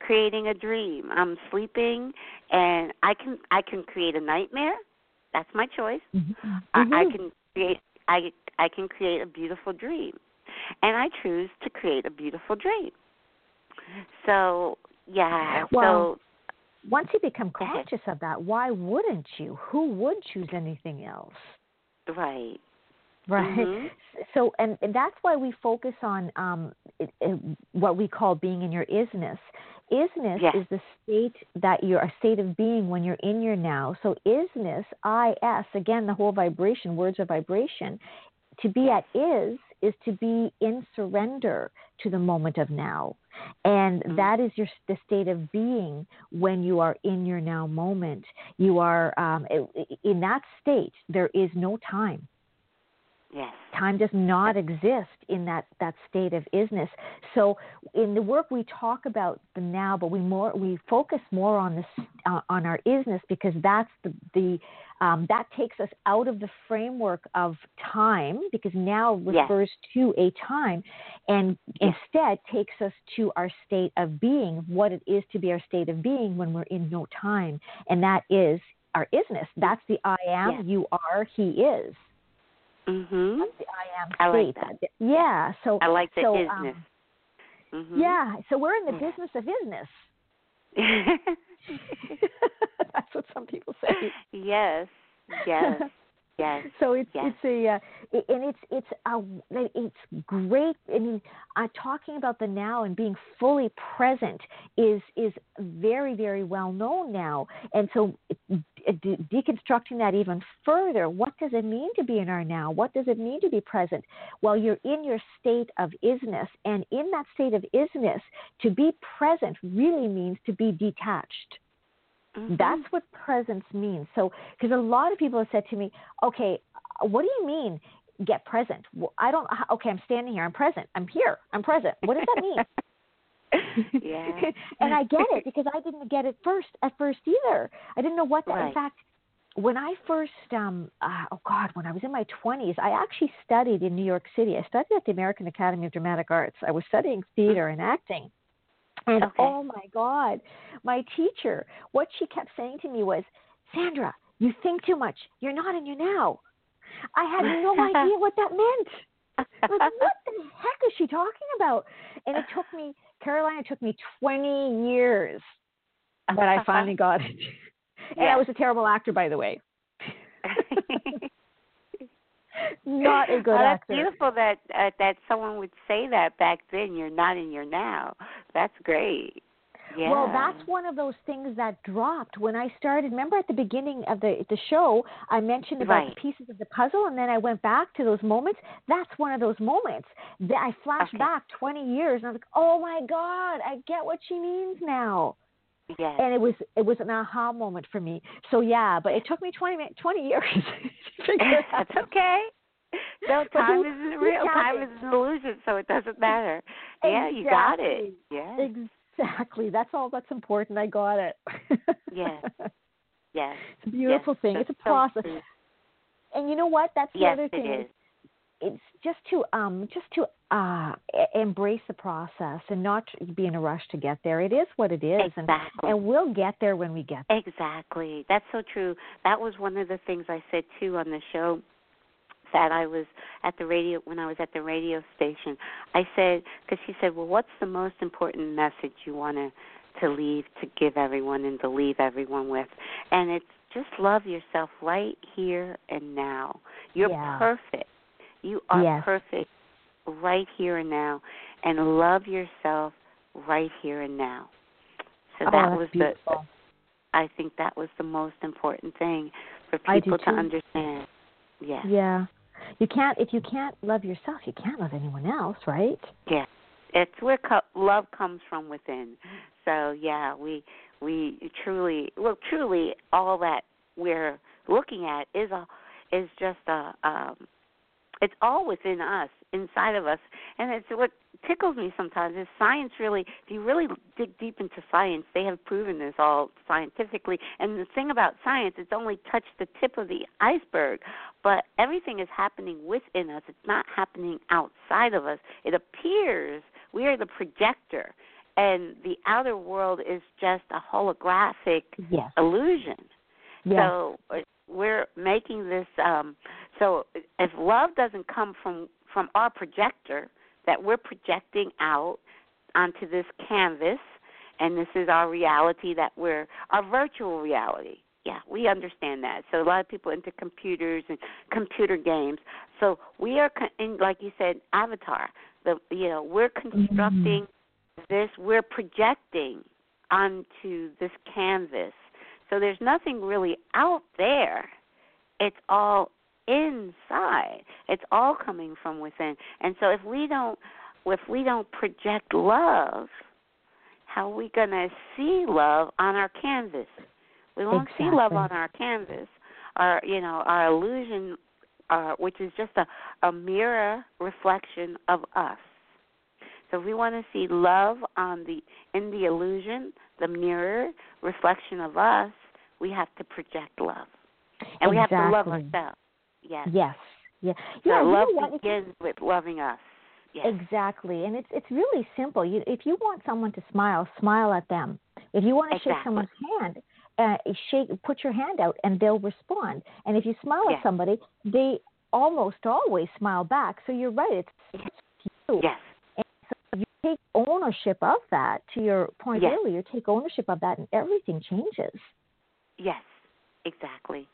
creating a dream. I'm sleeping, and I can I can create a nightmare. That's my choice. Mm-hmm. I, I can create I I can create a beautiful dream, and I choose to create a beautiful dream. So yeah. Well, so once you become conscious of that, why wouldn't you? Who would choose anything else? Right. Right. Mm-hmm. So, and, and that's why we focus on um, it, it, what we call being in your isness. Isness yes. is the state that you're a state of being when you're in your now. So, isness, is, again, the whole vibration, words of vibration. To be at is is to be in surrender to the moment of now. And mm-hmm. that is your the state of being when you are in your now moment. You are um, in that state. There is no time. Yes. Time does not exist in that, that state of isness. So in the work we talk about the now, but we more we focus more on this uh, on our isness because that's the the um, that takes us out of the framework of time because now refers yes. to a time, and instead takes us to our state of being, what it is to be our state of being when we're in no time, and that is our isness. That's the I am, yes. you are, he is. Mhm. The I am state. I like that. Yeah. So I like the so, isness. Um, mm-hmm. Yeah. So we're in the business of isness. That's what some people say. Yes. Yes. Yes. So it's yes. it's a uh, it, and it's it's a it's great. I mean, uh, talking about the now and being fully present is is very very well known now. And so, de- deconstructing that even further, what does it mean to be in our now? What does it mean to be present? Well, you're in your state of isness, and in that state of isness, to be present really means to be detached. Mm-hmm. That's what presence means. So, because a lot of people have said to me, okay, what do you mean get present? Well, I don't, okay, I'm standing here, I'm present, I'm here, I'm present. What does that mean? yeah. and I get it because I didn't get it first at first either. I didn't know what that, right. in fact, when I first, um, uh, oh God, when I was in my 20s, I actually studied in New York City. I studied at the American Academy of Dramatic Arts. I was studying theater and acting. And okay. oh my God, my teacher, what she kept saying to me was, Sandra, You think too much. You're not in your now. I had no idea what that meant. Like, what the heck is she talking about? And it took me, Caroline, it took me 20 years, but I finally got it. And I was a terrible actor, by the way. not a good well, that's actor. beautiful that uh, that someone would say that back then. You're not in your now. That's great. Yeah. Well, that's one of those things that dropped when I started. Remember at the beginning of the the show, I mentioned about Right. the pieces of the puzzle, and then I went back to those moments. That's one of those moments that I flashed Okay. back 20 years, and I was like, "Oh my God, I get what she means now." yes. And it was it was an aha moment for me. So yeah, but it took me 20 mi- 20 years to figure it out. That's okay. No, time isn't real. Time is an illusion, so it doesn't matter. Yeah, you got it. Yeah. Exactly. That's all that's important. I got it. Yes. Yes. It's a beautiful yes. thing. That's It's a process. true. And you know what? That's the Yes, other thing. is. It's just to um just to uh embrace the process and not be in a rush to get there. It is what it is and Exactly. and we'll get there when we get there. Exactly. That's so true. That was one of the things I said too on the show that I was at the radio when I was at the radio station. I said because she said, "Well, what's the most important message you want to to leave to give everyone and to leave everyone with?" And it's just love yourself right here and now. You're Yeah. perfect. You are Yes. perfect right here and now and love yourself right here and now. So oh, that was the. I think that was the most important thing for people to understand. Yeah. Yeah. You can't if you can't love yourself, you can't love anyone else, right? Yeah. It's where co- love comes from within. So yeah, we we truly well truly all that we're looking at is a is just a um it's all within us, inside of us. And it's what tickles me sometimes is science really if you really dig deep into science, they have proven this all scientifically. And the thing about science, it's only touched the tip of the iceberg. But everything is happening within us. It's not happening outside of us. It appears we are the projector and the outer world is just a holographic Yes. illusion. Yes. So uh, we're making this. Um, so if love doesn't come from from our projector that we're projecting out onto this canvas, and this is our reality that we're our virtual reality. Yeah, we understand that. So a lot of people into computers and computer games. So we are, in, like you said, avatar. The you know we're mm-hmm. constructing this. We're projecting onto this canvas so there's nothing really out there. It's all inside. It's all coming from within. And so if we don't if we don't project love, how are we going to see love on our canvas? We won't see love on our canvas. Our you know, our illusion uh, which is just a, a mirror reflection of us. So if we want to see love on the in the illusion, the mirror reflection of us, we have to project love, and we have to love ourselves. Yes. Yes. Yeah. So Yeah, you love know what? begins with loving us. Yes. Exactly, and it's it's really simple. You, if you want someone to smile, smile at them. If you want to shake someone's hand, uh, shake, put your hand out, and they'll respond. And if you smile Yes. at somebody, they almost always smile back. So you're right. It's, it's you. Yes. So you take ownership of that. To your point Yes. earlier, take ownership of that, and everything changes. Yes. Exactly.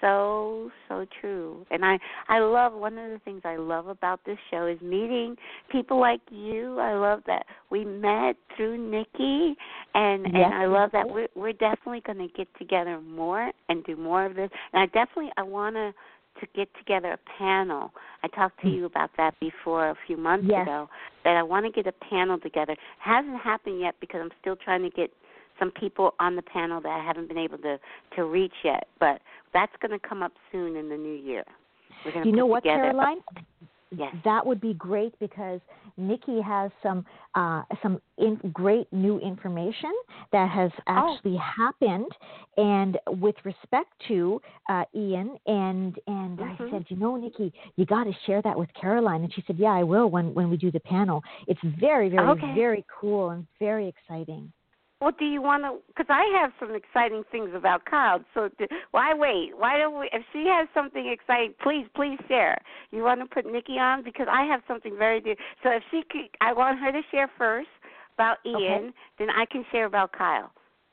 So so true. And I I love one of the things I love about this show is meeting people like you. I love that we met through Nikki and Yes, and I love that we're we're definitely going to get together more and do more of this. And I definitely I want to to get together a panel. I talked to Mm. you about that before a few months Yes. ago that I want to get a panel together. hasn't happened yet because I'm still trying to get some people on the panel that I haven't been able to to reach yet, but that's going to come up soon in the new year. We're going to You know what, together. Caroline? Yes. That would be great because Nikki has some uh, some in, great new information that has Oh. actually happened, and with respect to uh, Ian and and Mhm. I said, you know, Nikki, you got to share that with Caroline, and she said, yeah, I will when when we do the panel. It's very very Okay. very cool and very exciting. Well, do you want to? Because I have some exciting things about Kyle. So do, why wait? Why don't we? If she has something exciting, please, please share. You want to put Nikki on because I have something very dear. So if she could, I want her to share first about Ian. Okay. Then I can share about Kyle.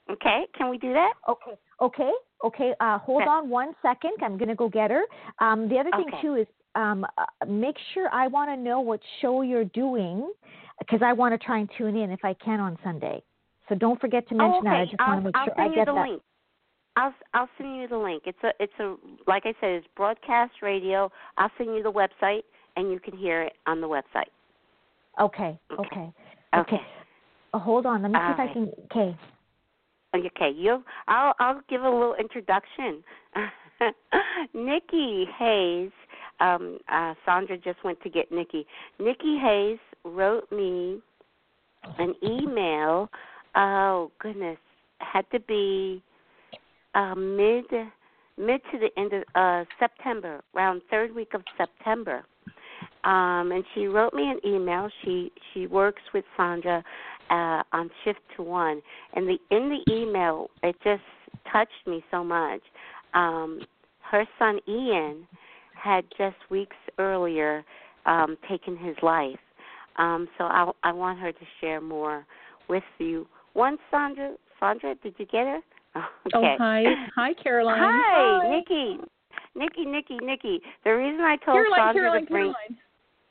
Okay? Can we do that? Okay. Okay. Okay. Uh, hold okay. on one second. I'm going to go get her. Um, the other thing okay. too is um, uh, make sure I want to know what show you're doing because I want to try and tune in if I can on Sunday. So don't forget to mention oh, okay. that. I just I'll, want to make I'll sure I get that. Link. I'll I'll send you the link. It's a it's a like I said, it's broadcast radio. I'll send you the website and you can hear it on the website. Okay. Okay. Okay. okay. Oh, hold on. Let me see if I can. Okay. Okay. You. I'll I'll give a little introduction. Nikki Hayes. Um, uh, Sandra just went to get Nikki. Nikki Hayes wrote me an email oh goodness, had to be uh, mid mid to the end of uh, September, around third week of September. Um, and she wrote me an email. She she works with Sandra uh, on shift to one, and the in the email it just touched me so much. Um, her son Ian had just weeks earlier um, taken his life, um, so I, I want her to share more with you one, Sandra. Sandra, did you get her? Oh, okay. Oh, hi. Hi, Caroline. Hi, hi. Nikki. Nikki, Nikki, Nikki. The reason I told Caroline, Sandra Caroline, to bring Caroline.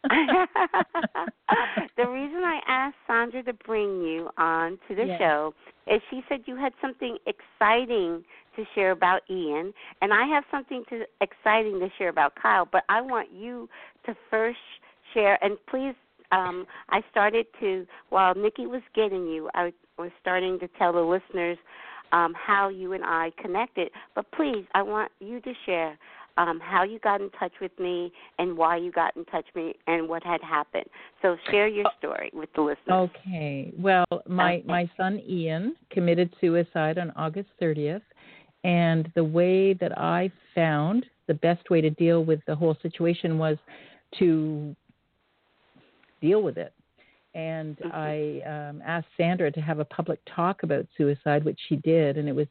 the reason I asked Sandra to bring you on to the yes. show is she said you had something exciting to share about Ian, and I have something to exciting to share about Kyle. But I want you to first share, and please um, I started to while Nikki was getting you, I was starting to tell the listeners um, how you and I connected. But please, I want you to share um, how you got in touch with me and why you got in touch with me and what had happened. So share your story with the listeners. Okay. Well, my my son Ian committed suicide on August 30th, and the way that I found the best way to deal with the whole situation was to deal with it. And mm-hmm. I um, asked Sandra to have a public talk about suicide, which she did, and it was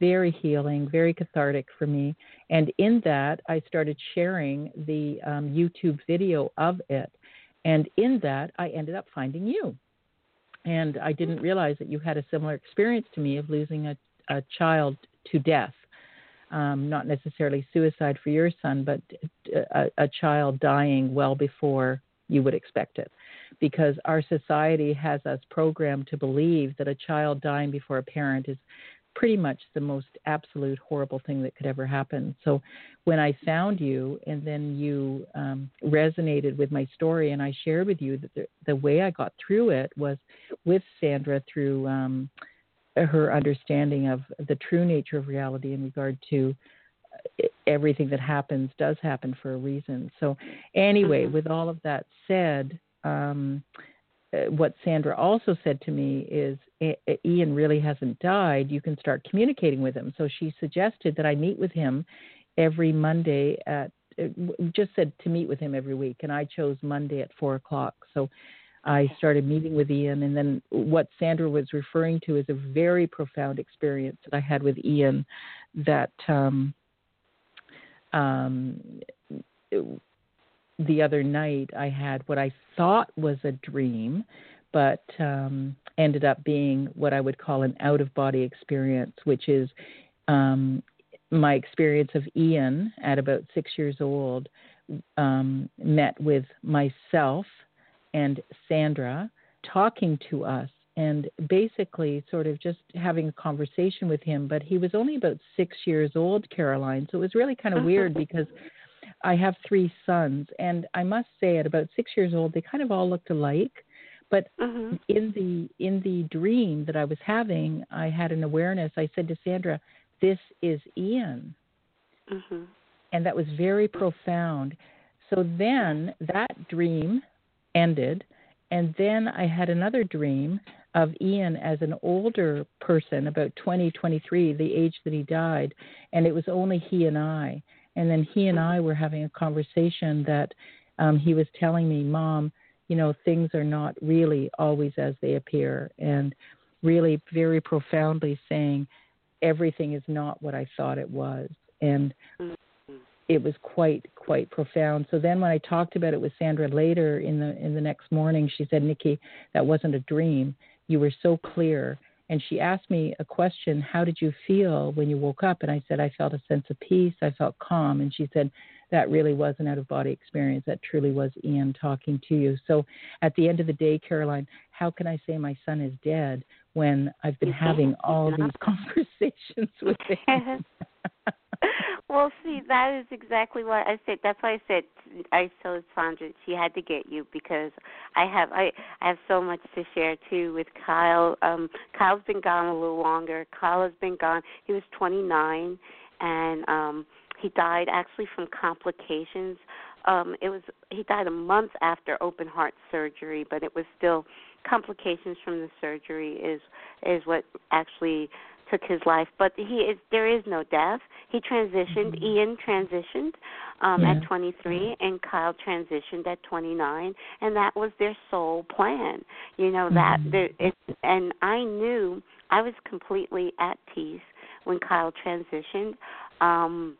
very healing, very cathartic for me. And in that, I started sharing the um, YouTube video of it. And in that, I ended up finding you. And I didn't realize that you had a similar experience to me of losing a, a child to death. Um, not necessarily suicide for your son, but a, a child dying well before you would expect it. Because our society has us programmed to believe that a child dying before a parent is pretty much the most absolute horrible thing that could ever happen. So when I found you and then you um, resonated with my story and I shared with you that the, the way I got through it was with Sandra through um, her understanding of the true nature of reality in regard to everything that happens does happen for a reason. So, anyway, mm-hmm. with all of that said, um, uh, what Sandra also said to me is Ian really hasn't died. You can start communicating with him. So she suggested that I meet with him every Monday at uh, just said to meet with him every week, and I chose Monday at four o'clock. So I started meeting with Ian, and then what Sandra was referring to is a very profound experience that I had with Ian that um, um, the other night I had what I thought was a dream, but um, ended up being what I would call an out of body experience, which is um, my experience of Ian at about six years old, um, met with myself and Sandra talking to us and basically sort of just having a conversation with him. But he was only about six years old, Caroline. So it was really kind of weird because I have three sons, and I must say, at about six years old, they kind of all looked alike. But mm-hmm. in the in the dream that I was having, I had an awareness. I said to Sandra, "This is Ian," mm-hmm. and that was very profound. So then that dream ended, and then I had another dream of Ian as an older person, about 20, 23, the age that he died, and it was only he and I. And then he and I were having a conversation that um, he was telling me, Mom, you know, things are not really always as they appear. And really very profoundly saying everything is not what I thought it was. And it was quite quite profound. So then when I talked about it with Sandra later in the in the next morning, she said, "Nikki, that wasn't a dream. You were so clear." And she asked me a question, "How did you feel when you woke up?" And I said, "I felt a sense of peace. I felt calm." And she said, that really was an out of body experience. That truly was Ian talking to you. So at the end of the day, Caroline, how can I say my son is dead when I've been having all these conversations with him? Well, see, that is exactly what I said. That's why I said I told Sandra she had to get you because I have I I have so much to share too with Kyle. Um Kyle's been gone a little longer. Kyle has been gone. He was 29 and um he died actually from complications. Um, it was he died a month after open heart surgery, but it was still complications from the surgery is is what actually took his life. But he is there is no death. He transitioned. Mm-hmm. Ian transitioned um, yeah. at 23, and Kyle transitioned at 29, and that was their soul plan. You know that mm-hmm. there, it, and I knew I was completely at peace when Kyle transitioned. Um,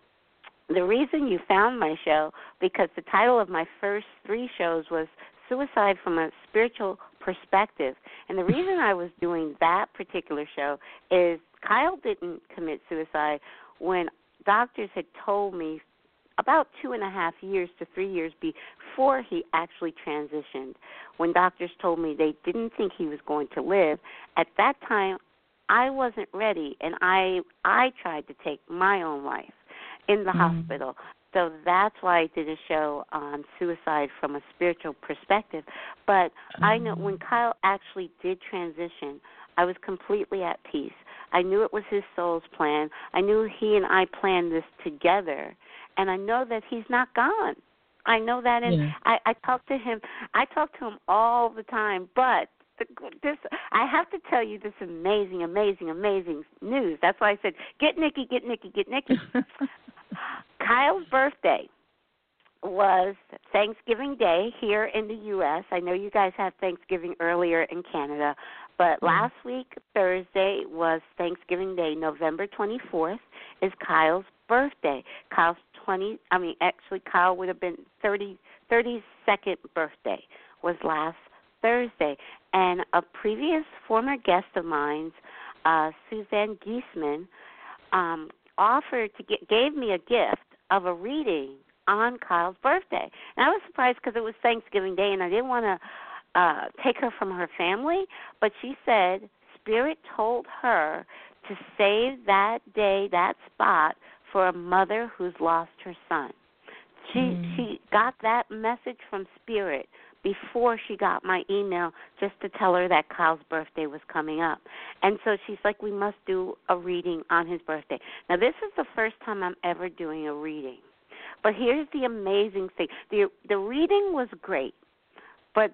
the reason you found my show because the title of my first three shows was suicide from a spiritual perspective and the reason i was doing that particular show is kyle didn't commit suicide when doctors had told me about two and a half years to three years before he actually transitioned when doctors told me they didn't think he was going to live at that time i wasn't ready and i i tried to take my own life in the mm-hmm. hospital. So that's why I did a show on suicide from a spiritual perspective. But mm-hmm. I know when mm. Kyle actually did transition, I was completely at peace. I knew it was his soul's plan. I knew he and I planned this together, and I know that he's not gone. I know that, and yeah. I, I talk to him. I talk to him all the time. But the, this, I have to tell you this amazing, amazing, amazing news. That's why I said, get Nikki, get Nikki, get Nikki. Kyle's birthday was Thanksgiving Day here in the U.S. I know you guys have Thanksgiving earlier in Canada, but mm-hmm. last week, Thursday, was Thanksgiving Day. November 24th is Kyle's birthday. Kyle's 20, I mean, actually, Kyle would have been 30, 32nd birthday was last Thursday. And a previous former guest of mine, uh, Suzanne Giesemann, um, offered to get gave me a gift of a reading on Kyle's birthday. And I was surprised because it was Thanksgiving Day and I didn't want to uh take her from her family, but she said Spirit told her to save that day, that spot for a mother who's lost her son. She mm. she got that message from Spirit before she got my email just to tell her that Kyle's birthday was coming up. And so she's like, We must do a reading on his birthday. Now, this is the first time I'm ever doing a reading. But here's the amazing thing the, the reading was great, but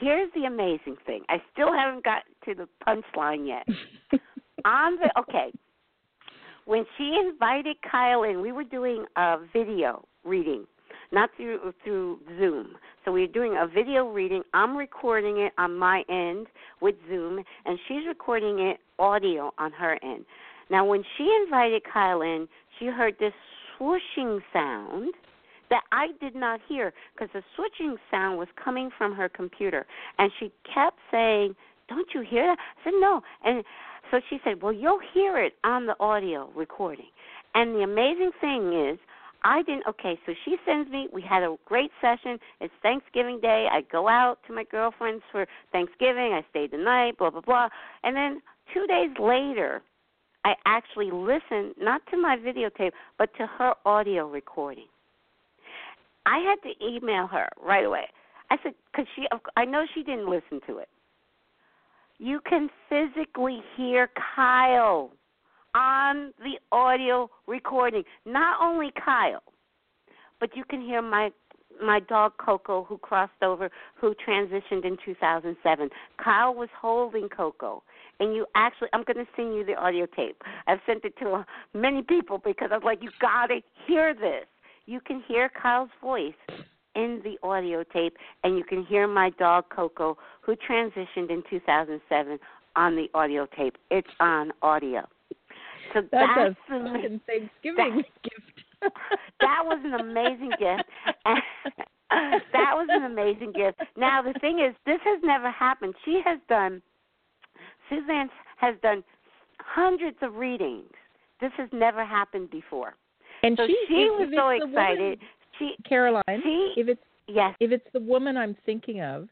here's the amazing thing. I still haven't got to the punchline yet. on the, okay. When she invited Kyle in, we were doing a video reading not through through Zoom. So we're doing a video reading. I'm recording it on my end with Zoom, and she's recording it audio on her end. Now, when she invited Kyle in, she heard this swooshing sound that I did not hear because the switching sound was coming from her computer, and she kept saying, "Don't you hear that?" I said, "No," and so she said, "Well, you'll hear it on the audio recording." And the amazing thing is, I didn't. Okay, so she sends me. We had a great session. It's Thanksgiving Day. I go out to my girlfriends for Thanksgiving. I stay the night. Blah blah blah. And then two days later, I actually listened not to my videotape, but to her audio recording. I had to email her right away. I said because she. I know she didn't listen to it. You can physically hear Kyle on the audio recording. Not only Kyle, but you can hear my my dog Coco who crossed over who transitioned in 2007. Kyle was holding Coco and you actually I'm going to send you the audio tape. I've sent it to uh, many people because I was like you got to hear this. You can hear Kyle's voice in the audio tape and you can hear my dog Coco who transitioned in 2007 on the audio tape. It's on audio. So That's that's a fucking Thanksgiving gift. that was an amazing gift. And that was an amazing gift. Now the thing is, this has never happened. She has done. Suzanne has done hundreds of readings. This has never happened before. And So she, she was so excited. woman- She Caroline, she if it's yes if it's the woman I'm thinking of,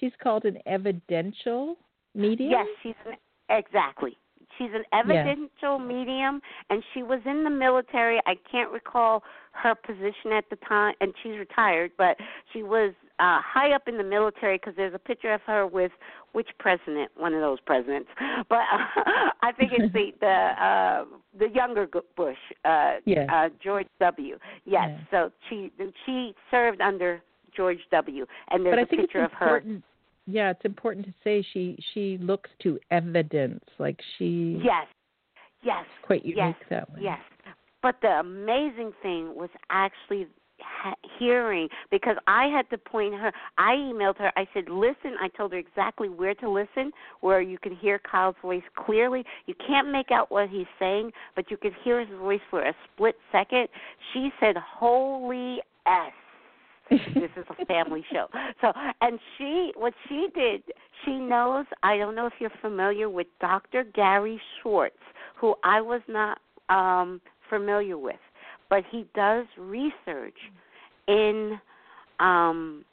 she's called an evidential medium. yes she's an, exactly. She's an evidential medium, and she was in the military. I can't recall her position at the time, and she's retired, but she was uh, high up in the military because there's a picture of her with which president? One of those presidents, but uh, I think it's the the uh, the younger Bush, uh, uh, George W. Yes, Yes. so she she served under George W. And there's but I a think picture of her. Yeah, it's important to say she she looks to evidence, like she Yes, yes. quite unique Yes, that way. Yes. But the amazing thing was actually hearing because I had to point her. I emailed her. I said, "Listen." I told her exactly where to listen, where you can hear Kyle's voice clearly. You can't make out what he's saying, but you could hear his voice for a split second. She said, "Holy s." this is a family show. So, and she, what she did, she knows. I don't know if you're familiar with Dr. Gary Schwartz, who I was not um, familiar with, but he does research in um,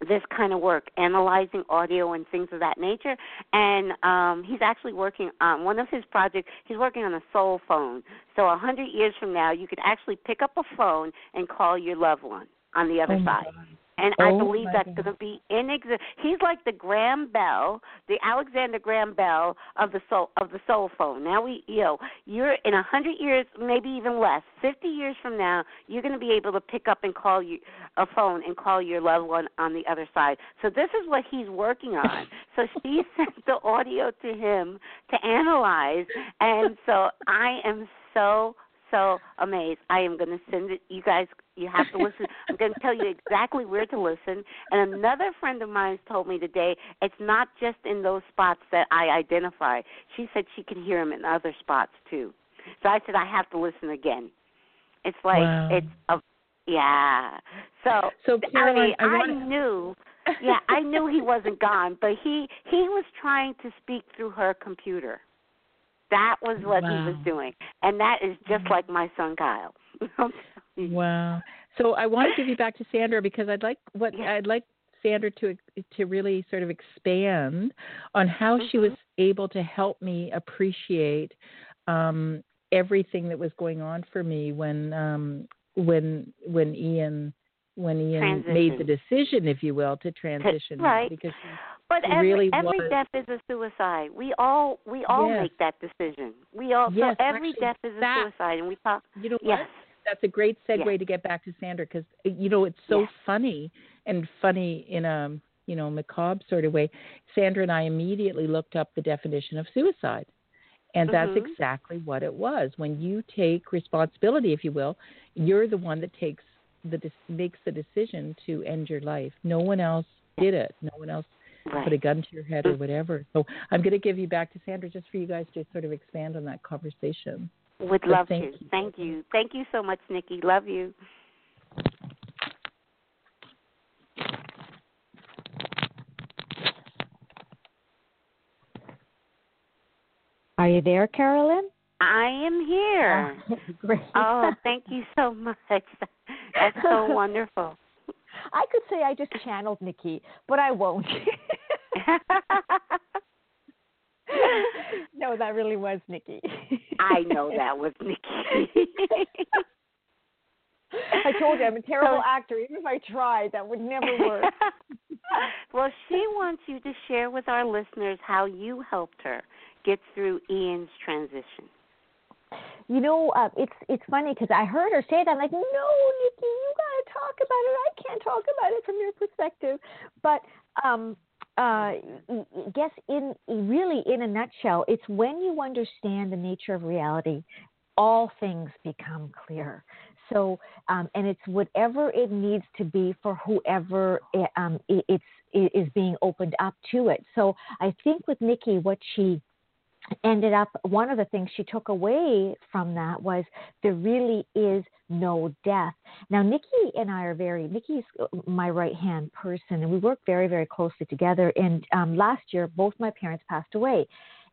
this kind of work, analyzing audio and things of that nature. And um, he's actually working on one of his projects. He's working on a soul phone. So a hundred years from now, you could actually pick up a phone and call your loved one on the other Oh side. God. And Oh I believe that's going to be in exist. He's like the Graham Bell, the Alexander Graham Bell of the soul of the soul phone. Now we, you know, you're in a hundred years, maybe even less, fifty years from now, you're going to be able to pick up and call you a phone and call your loved one on the other side. So this is what he's working on. So she sent the audio to him to analyze, and so I am so so amazed. I am going to send it. You guys, you have to listen. I'm going to tell you exactly where to listen. And another friend of mine told me today it's not just in those spots that I identify. She said she can hear him in other spots too. So I said I have to listen again. It's like Wow. it's a yeah. So So I mean, I, I knew yeah, I knew he wasn't gone, but he he was trying to speak through her computer. That was what he was doing, and that is just like my son Kyle. Wow. So I want to give you back to Sandra because I'd like what Yeah. I'd like Sandra to to really sort of expand on how she was Mm-hmm. able to help me appreciate um, everything that was going on for me when um, when when Ian when Ian made the decision, if you will, to transition right. because But every really every was. death is a suicide. We all we all Yes. make that decision. We all Yes, so every actually, death is a that- suicide, and we talk. you know Yes, what? That's a great segue Yes. to get back to Sandra because you know it's so funny and funny in a you know macabre sort of way. Sandra and I immediately looked up the definition of suicide, and that's Mhm. exactly what it was. When you take responsibility, if you will, you're the one that takes the makes the decision to end your life. No one else did it. No one else right. put a gun to your head or mm. whatever. So I'm going to give you back to Sandra just for you guys to sort of expand on that conversation. Would But love thank to. you. Thank you. Thank you so much, Nikki. Love you. Are you there, Carolyn? I am here. Oh, great. Oh, thank you so much. That's so wonderful. I could say I just channeled Nikki, but I won't. no, that really was Nikki. I know that was Nikki. I told you I'm a terrible So- actor. Even if I tried, that would never work. well, she wants you to share with our listeners how you helped her get through Ian's transition. You know, uh, it's it's funny because I heard her say that. I'm like, no, Nikki, you got to talk about it. I can't talk about it from your perspective. But um, uh, guess in really in a nutshell, it's when you understand the nature of reality, all things become clear. so um, and it's whatever it needs to be for whoever it, um, it, it's it is being opened up to it. So I think with Nikki, what she ended up one of the things she took away from that was there really is no death. Now Nikki and I are very Nikki's my right hand person and we work very very closely together and um, last year both my parents passed away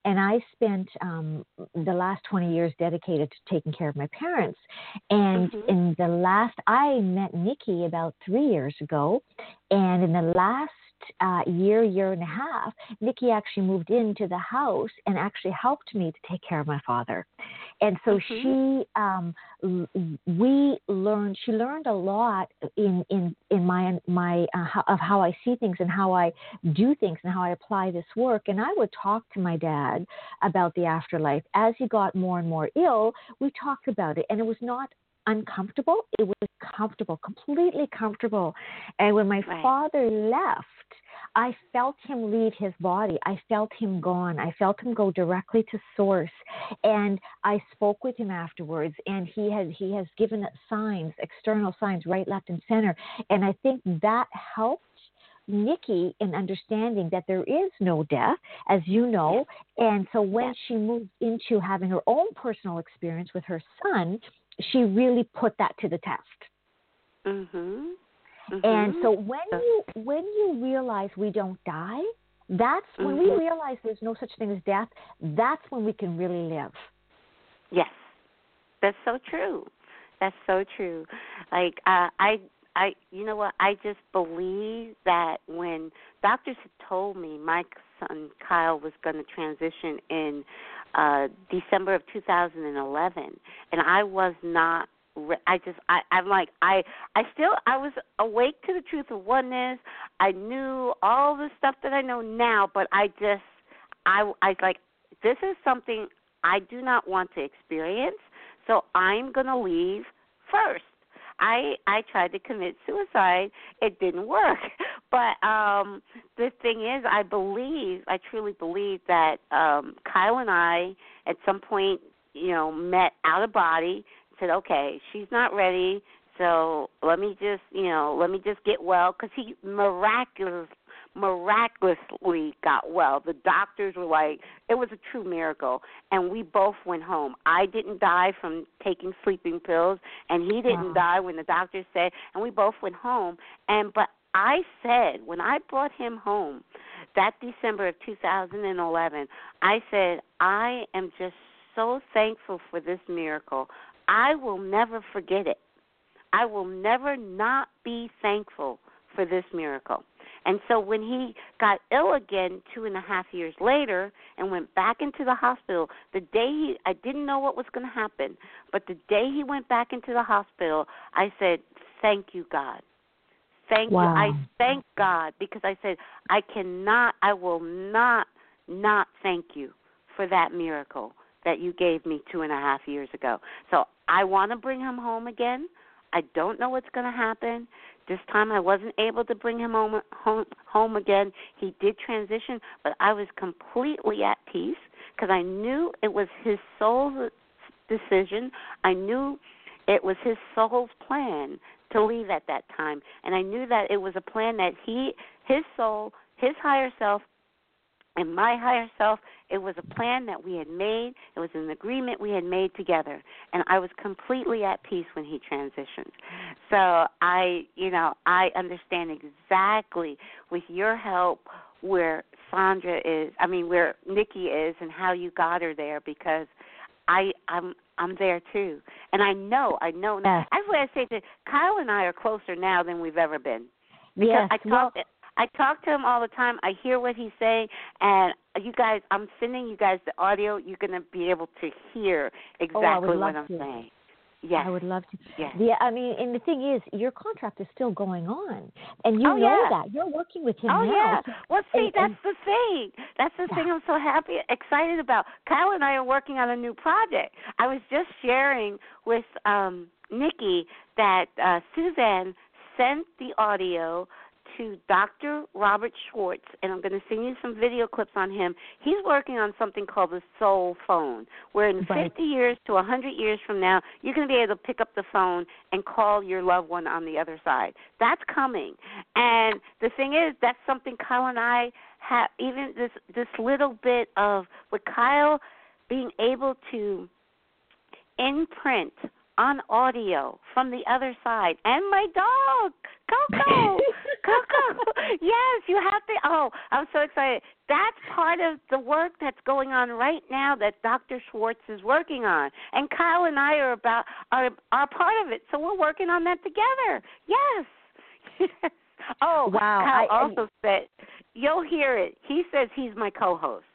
and I spent um, the last 20 years dedicated to taking care of my parents. And mm-hmm. in the last, I met Nikki about three years ago, and in the last uh, year, year and a half, Nikki actually moved into the house and actually helped me to take care of my father. And so mm-hmm. she, um, we learned, she learned a lot in in in my my uh, how, of how I see things and how I do things and how I apply this work. And I would talk to my dad about the afterlife as he got more and more ill. We talked about it, and it was not uncomfortable. It was comfortable, completely comfortable. And when my right. father left, I felt him leave his body. I felt him gone. I felt him go directly to source. And I spoke with him afterwards and he has he has given signs, external signs, right, left, and center. And I think that helped Nikki in understanding that there is no death, as you know. And so when she moved into having her own personal experience with her son, she really put that to the test. Mhm. Mm-hmm. And so when you when you realize we don't die, that's mm-hmm. when we mm-hmm. realize there's no such thing as death. That's when we can really live. Yes, that's so true. That's so true. Like uh, I I you know what I just believe that when doctors had told me my son Kyle was going to transition in uh December of 2011 and I was not Re- I just I I'm like I I still I was awake to the truth of oneness. I knew all the stuff that I know now, but I just I I like this is something I do not want to experience, so I'm going to leave first. I I tried to commit suicide. It didn't work. But um the thing is I believe, I truly believe that um Kyle and I at some point, you know, met out of body said, okay, she's not ready, so let me just, you know, let me just get well because he miraculous, miraculously got well. The doctors were like, it was a true miracle, and we both went home. I didn't die from taking sleeping pills, and he didn't wow. die when the doctors said, and we both went home. And but I said when I brought him home that December of 2011, I said I am just so thankful for this miracle. I will never forget it. I will never not be thankful for this miracle. And so when he got ill again two and a half years later and went back into the hospital, the day he, I didn't know what was going to happen, but the day he went back into the hospital, I said, Thank you, God. Thank wow. you. I thank God because I said, I cannot, I will not, not thank you for that miracle that you gave me two and a half years ago. So I want to bring him home again. I don't know what's going to happen. This time I wasn't able to bring him home home, home again. He did transition, but I was completely at peace because I knew it was his soul's decision. I knew it was his soul's plan to leave at that time, and I knew that it was a plan that he, his soul, his higher self, and my higher self it was a plan that we had made. It was an agreement we had made together. And i was completely at peace when he transitioned. So i you know i understand exactly with your help where sandra is i mean where nikki is and how you got her there because i i'm i'm there too. And i know i know yes. that's what i say to kyle and i are closer now than we've ever been. Because yes. i talk well, I talk to him all the time. I hear what he's saying, and you guys, I'm sending you guys the audio. You're going to be able to hear exactly oh, what I'm to. saying. Yes. I would love to. Yes. Yeah, I mean, and the thing is, your contract is still going on, and you oh, know yeah. that you're working with him oh, now. yeah. Well, see, and, that's and, the thing. That's the yeah. thing I'm so happy, excited about. Kyle and I are working on a new project. I was just sharing with um Nikki that uh Suzanne sent the audio to Dr. Robert Schwartz, and I'm going to send you some video clips on him. He's working on something called the soul phone, where in Right. 50 years to 100 years from now, you're going to be able to pick up the phone and call your loved one on the other side. That's coming. And the thing is, that's something Kyle and I have, even this, this little bit of, with Kyle being able to imprint on audio from the other side. And my dog coco coco. Yes you have to oh i'm so excited. That's part of the work that's going on right now that dr schwartz is working on. And kyle and i are about are are part of it. So we're working on that together. Yes. Oh Wow, kyle I- I- also said you'll hear it. He says he's my co-host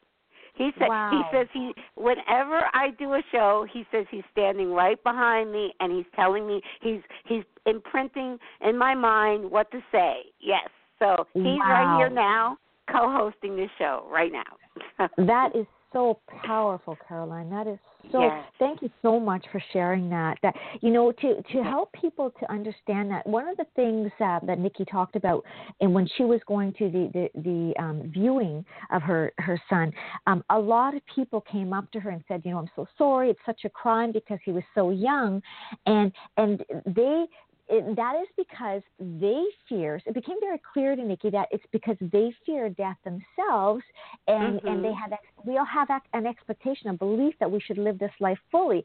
he said Wow. he says he whenever I do a show, he says he's standing right behind me and he's telling me he's he's imprinting in my mind what to say. Yes. So he's right here now co-hosting this show right now. That is so powerful, Caroline. That is so. Yes. Thank you so much for sharing that. That you know to to help people to understand that one of the things uh, that Nikki talked about, and when she was going to the the, the um, viewing of her her son, um, a lot of people came up to her and said, you know, I'm so sorry. It's such a crime because he was so young, and and they it, that is because they fear. It became very clear to Nikki that it's because they fear death themselves, and and they Mhm. have we all have an expectation, a belief that we should live this life fully.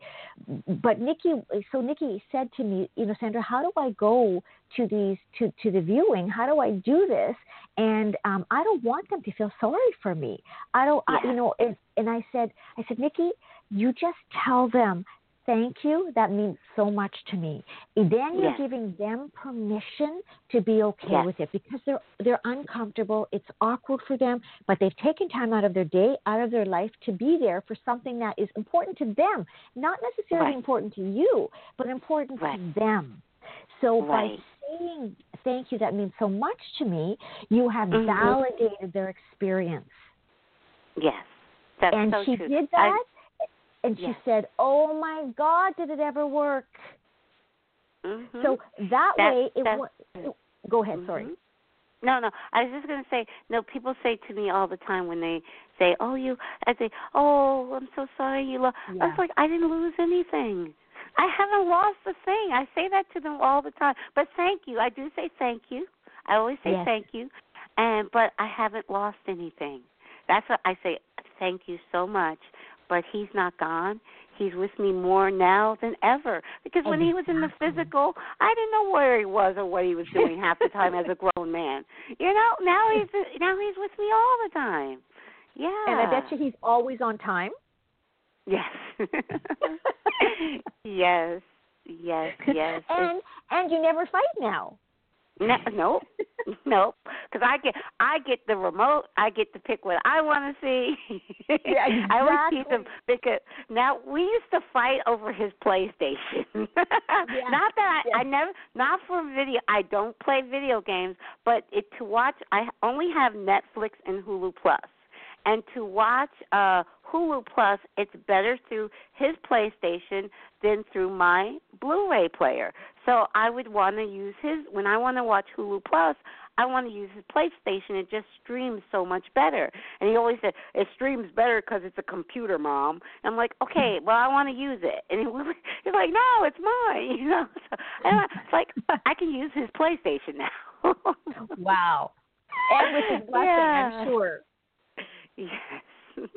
But Nikki, so Nikki said to me, you know, Sandra, how do I go to these to to the viewing? How do I do this? And um, I don't want them to feel sorry for me. I don't, I, you know. And, and I said, I said, Nikki, you just tell them thank you. That means so much to me. And then you're Yes. giving them permission to be okay Yes. with it because they're they're uncomfortable. It's awkward for them, but they've taken time out of their day, out of their life to be there for something that is important to them, not necessarily Right. important to you, but important Right. to them. So Right. by saying thank you, that means so much to me. You have Mhm. validated their experience yes. That's and so she true. did I- and she Yes. said oh my god did it ever work mhm. so that That- way it, wa- it go ahead sorry Mhm. No, no. I was just gonna say, no. People say to me all the time when they say, "Oh, you," I say, "Oh, I'm so sorry you lost." I Yeah. was like, I didn't lose anything. I haven't lost a thing. I say that to them all the time. But thank you. I do say thank you. I always say Yes. thank you, and but I haven't lost anything. That's what I say. Thank you so much. But he's not gone. He's with me more now than ever. Because when he was in the physical, I didn't know where he was or what he was doing half the time as a grown man. You know, now he's now he's with me all the time. Yeah. and i bet you he's always on time Yes. yes. Yes. Yes. and and you never fight now No, nope, nope. Because I get, I get the remote. I get to pick what I want to see. Yeah, I always him exactly. because now we used to fight over his PlayStation. Not that I, yeah. I never, not for video. I don't play video games, but it to watch. I only have Netflix and Hulu Plus. And to watch uh Hulu Plus, it's better through his PlayStation than through my Blu-ray player. So I would want to use his when I want to watch Hulu Plus. I want to use his PlayStation. It just streams so much better. And he always said it streams better because it's a computer, mom. And I'm like, okay, well I want to use it. And he was, he's like, no, it's mine. You know, so, I, it's like I can use his PlayStation now. wow and with his blessing Yeah. i'm sure Yes.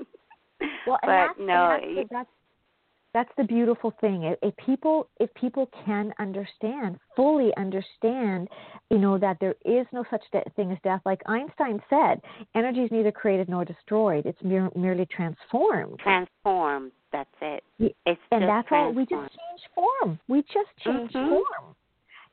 well and but that's, no, that's, the- that's that's the beautiful thing. If, if people if people can understand, fully understand, you know that there is no such de- thing as death. Like Einstein said, energy is neither created nor destroyed; it's mere, merely transformed. Transformed. That's it. It's and that's all. We just change form. We just change Mhm. form.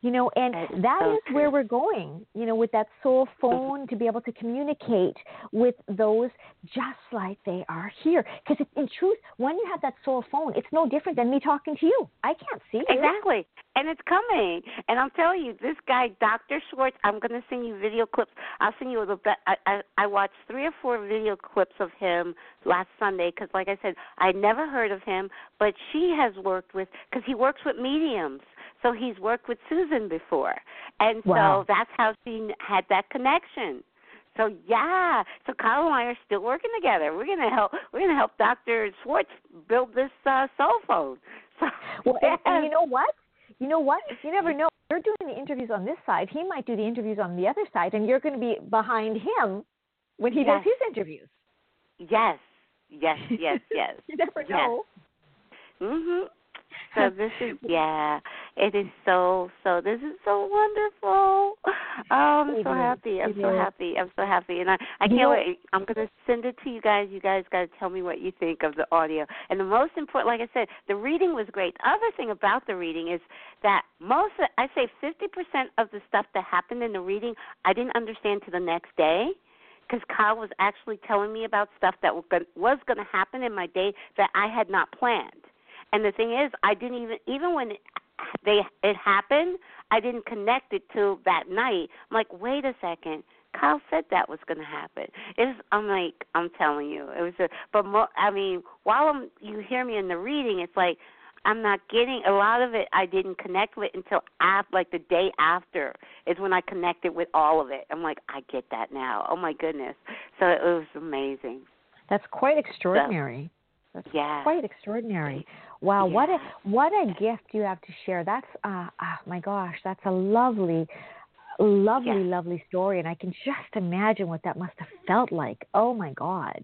You know, and That's that so is where we're going. You know, with that soul mm-hmm. phone to be able to communicate with those just like they are here. Because in truth, when you have that soul phone, it's no different than me talking to you. I can't see you. Exactly. And it's coming. And I'm telling you, this guy, Dr. Schwartz, I'm going to send you video clips. I'll send you a bit. I, I, I watched three or four video clips of him last Sunday because, like I said, I never heard of him, but she has worked with, because he works with mediums. So he's worked with Susan before, and Wow. so that's how she had that connection. So yeah, so Kyle and I are still working together. We're gonna help. We're gonna help Doctor Schwartz build this uh, cell phone. So Well, and, and you know what? You know what? You never know. You're doing the interviews on this side. He might do the interviews on the other side, and you're going to be behind him when he does his interviews. yes, yes, yes, yes. You never Yes. know. Mhm. So this is yeah, it is so so. This is so wonderful. Oh, I'm so happy. I'm so happy. I'm so happy, and I I can't wait. I'm gonna send it to you guys. You guys got to tell me what you think of the audio. And the most important, like I said, the reading was great. The other thing about the reading is that most, of, I say, 50% of the stuff that happened in the reading, I didn't understand to the next day because Kyle was actually telling me about stuff that was going to happen in my day that I had not planned. And the thing is, I didn't even even when it, they it happened, I didn't connect it till that night. I'm like, wait a second. Kyle said that was going to happen. It's I'm like I'm telling you, it was a but mo, I mean, while I'm, you hear me in the reading, it's like I'm not getting a lot of it. I didn't connect with until after, like the day after, is when I connected with all of it. I'm like, I get that now. Oh my goodness! So it was amazing. That's quite extraordinary. That's Yeah. quite extraordinary. Wow, what a what a gift you have to share. That's uh, uh my gosh, that's a lovely lovely Yeah. lovely story and I can just imagine what that must have felt like. Oh my god.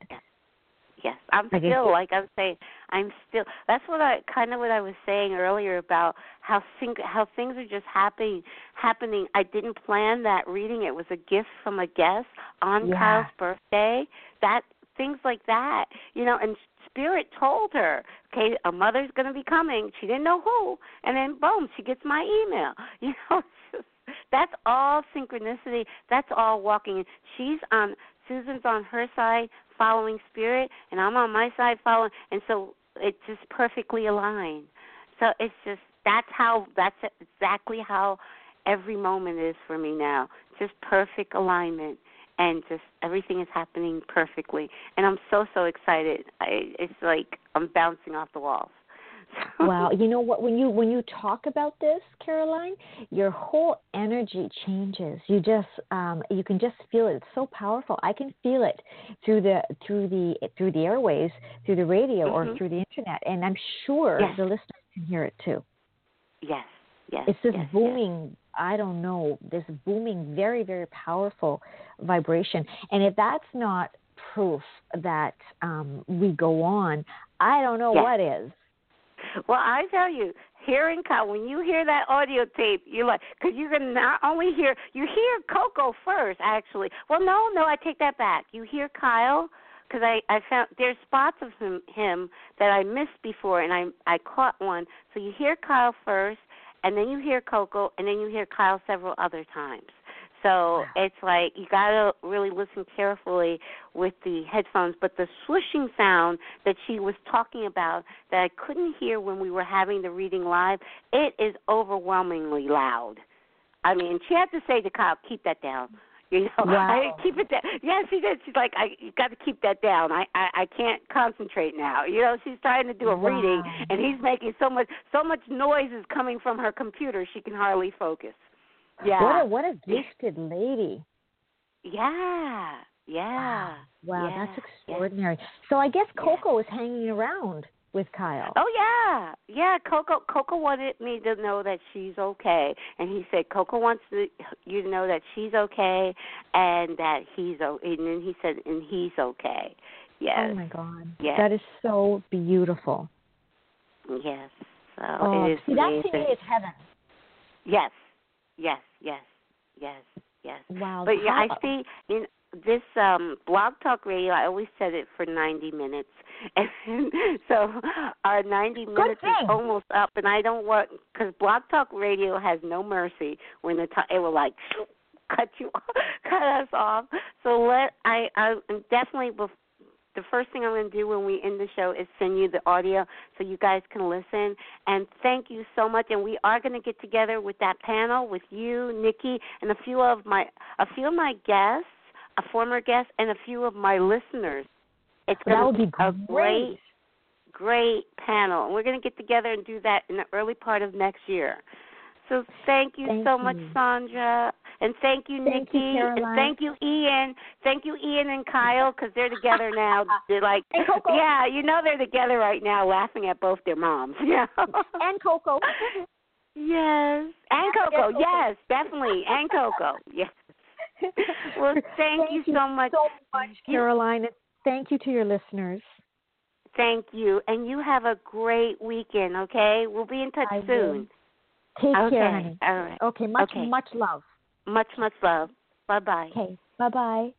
Yes, I'm Like, still like I'm saying. I'm still. That's what I kind of what I was saying earlier about how thing, how things are just happening. Happening. I didn't plan that reading. It was a gift from a guest on Yeah. Kyle's birthday. That things like that, you know. And Spirit told her, okay, a mother's going to be coming. She didn't know who, and then boom, she gets my email. You know, that's all synchronicity. That's all walking. She's on Susan's on her side following spirit and I'm on my side following and so it's just perfectly aligned. So it's just that's how that's exactly how every moment is for me now. Just perfect alignment and just everything is happening perfectly and I'm so so excited. I it's like I'm bouncing off the walls. Wow, you know what when you when you talk about this, Caroline, your whole energy changes. You just um you can just feel it. It's so powerful. I can feel it through the through the through the airways, through the radio or Mhm. through the internet. And I'm sure Yes. the listeners can hear it too. Yes. Yes. It's this yes, yes. booming, I don't know, this booming, very, very powerful vibration. And if that's not proof that um, we go on, I don't know Yes. what is. Well, I tell you, hearing Kyle, when you hear that audio tape, you like, because you can not only hear, you hear Coco first, actually. Well, no, no, I take that back. You hear Kyle, because I I found there's spots of him him that I missed before, and I I caught one. So you hear Kyle first, and then you hear Coco, and then you hear Kyle several other times. So it's like you gotta really listen carefully with the headphones. But the swishing sound that she was talking about that I couldn't hear when we were having the reading live, it is overwhelmingly loud. I mean, she had to say to Kyle, "Keep that down." You know, Wow. I keep it down. Yeah, she did. She's like, I you got to keep that down. I, I I can't concentrate now. You know, she's trying to do a reading, and he's making so much so much noise is coming from her computer. She can hardly focus. Yeah. What a what a gifted lady. Yeah. Yeah. Wow, yeah, that's yeah. extraordinary. So I guess Yeah. Coco is hanging around with Kyle. Oh yeah, yeah. Coco Coco wanted me to know that she's okay, and he said Coco wants to, you to know that she's okay, and that he's o And then he said, and he's okay. Yes, Oh my God. Yes. That is so beautiful. yes. So Oh, it is see, that to me is heaven. yes, yes, yes, yes, yes. Wow. But yeah, I see in this um blog talk radio. I always said it for ninety minutes, and so our ninety minutes is almost up. And I don't want because blog talk radio has no mercy when the time it will like cut you cut us off. So let I I'm definitely bef- the first thing I'm going to do when we end the show is send you the audio so you guys can listen. And thank you so much. And we are going to get together with that panel with you, Nikki, and a few of my a few of my guests, a former guest, and a few of my listeners. It's that going would to be a great. great, panel. And we're going to get together and do that in the early part of next year. So thank you Thank so much. Sandra, and thank you, Thank you, Nikki, and thank you, Ian. Thank you, Ian and Kyle, because they're together now. They're like, And Coco. yeah, you know they're together right now, laughing at both their moms. Yeah. And Coco. yes, and Coco. Coco. Yes, definitely, and Coco. Yes. Well, thank, you so much. so much, Caroline. Thank you to your listeners. Thank you, and you have a great weekend. Okay, we'll be in touch I will. soon. Take okay, care, honey. all right. Okay, much Okay. much love. Much, much love. Bye bye. Okay, bye bye.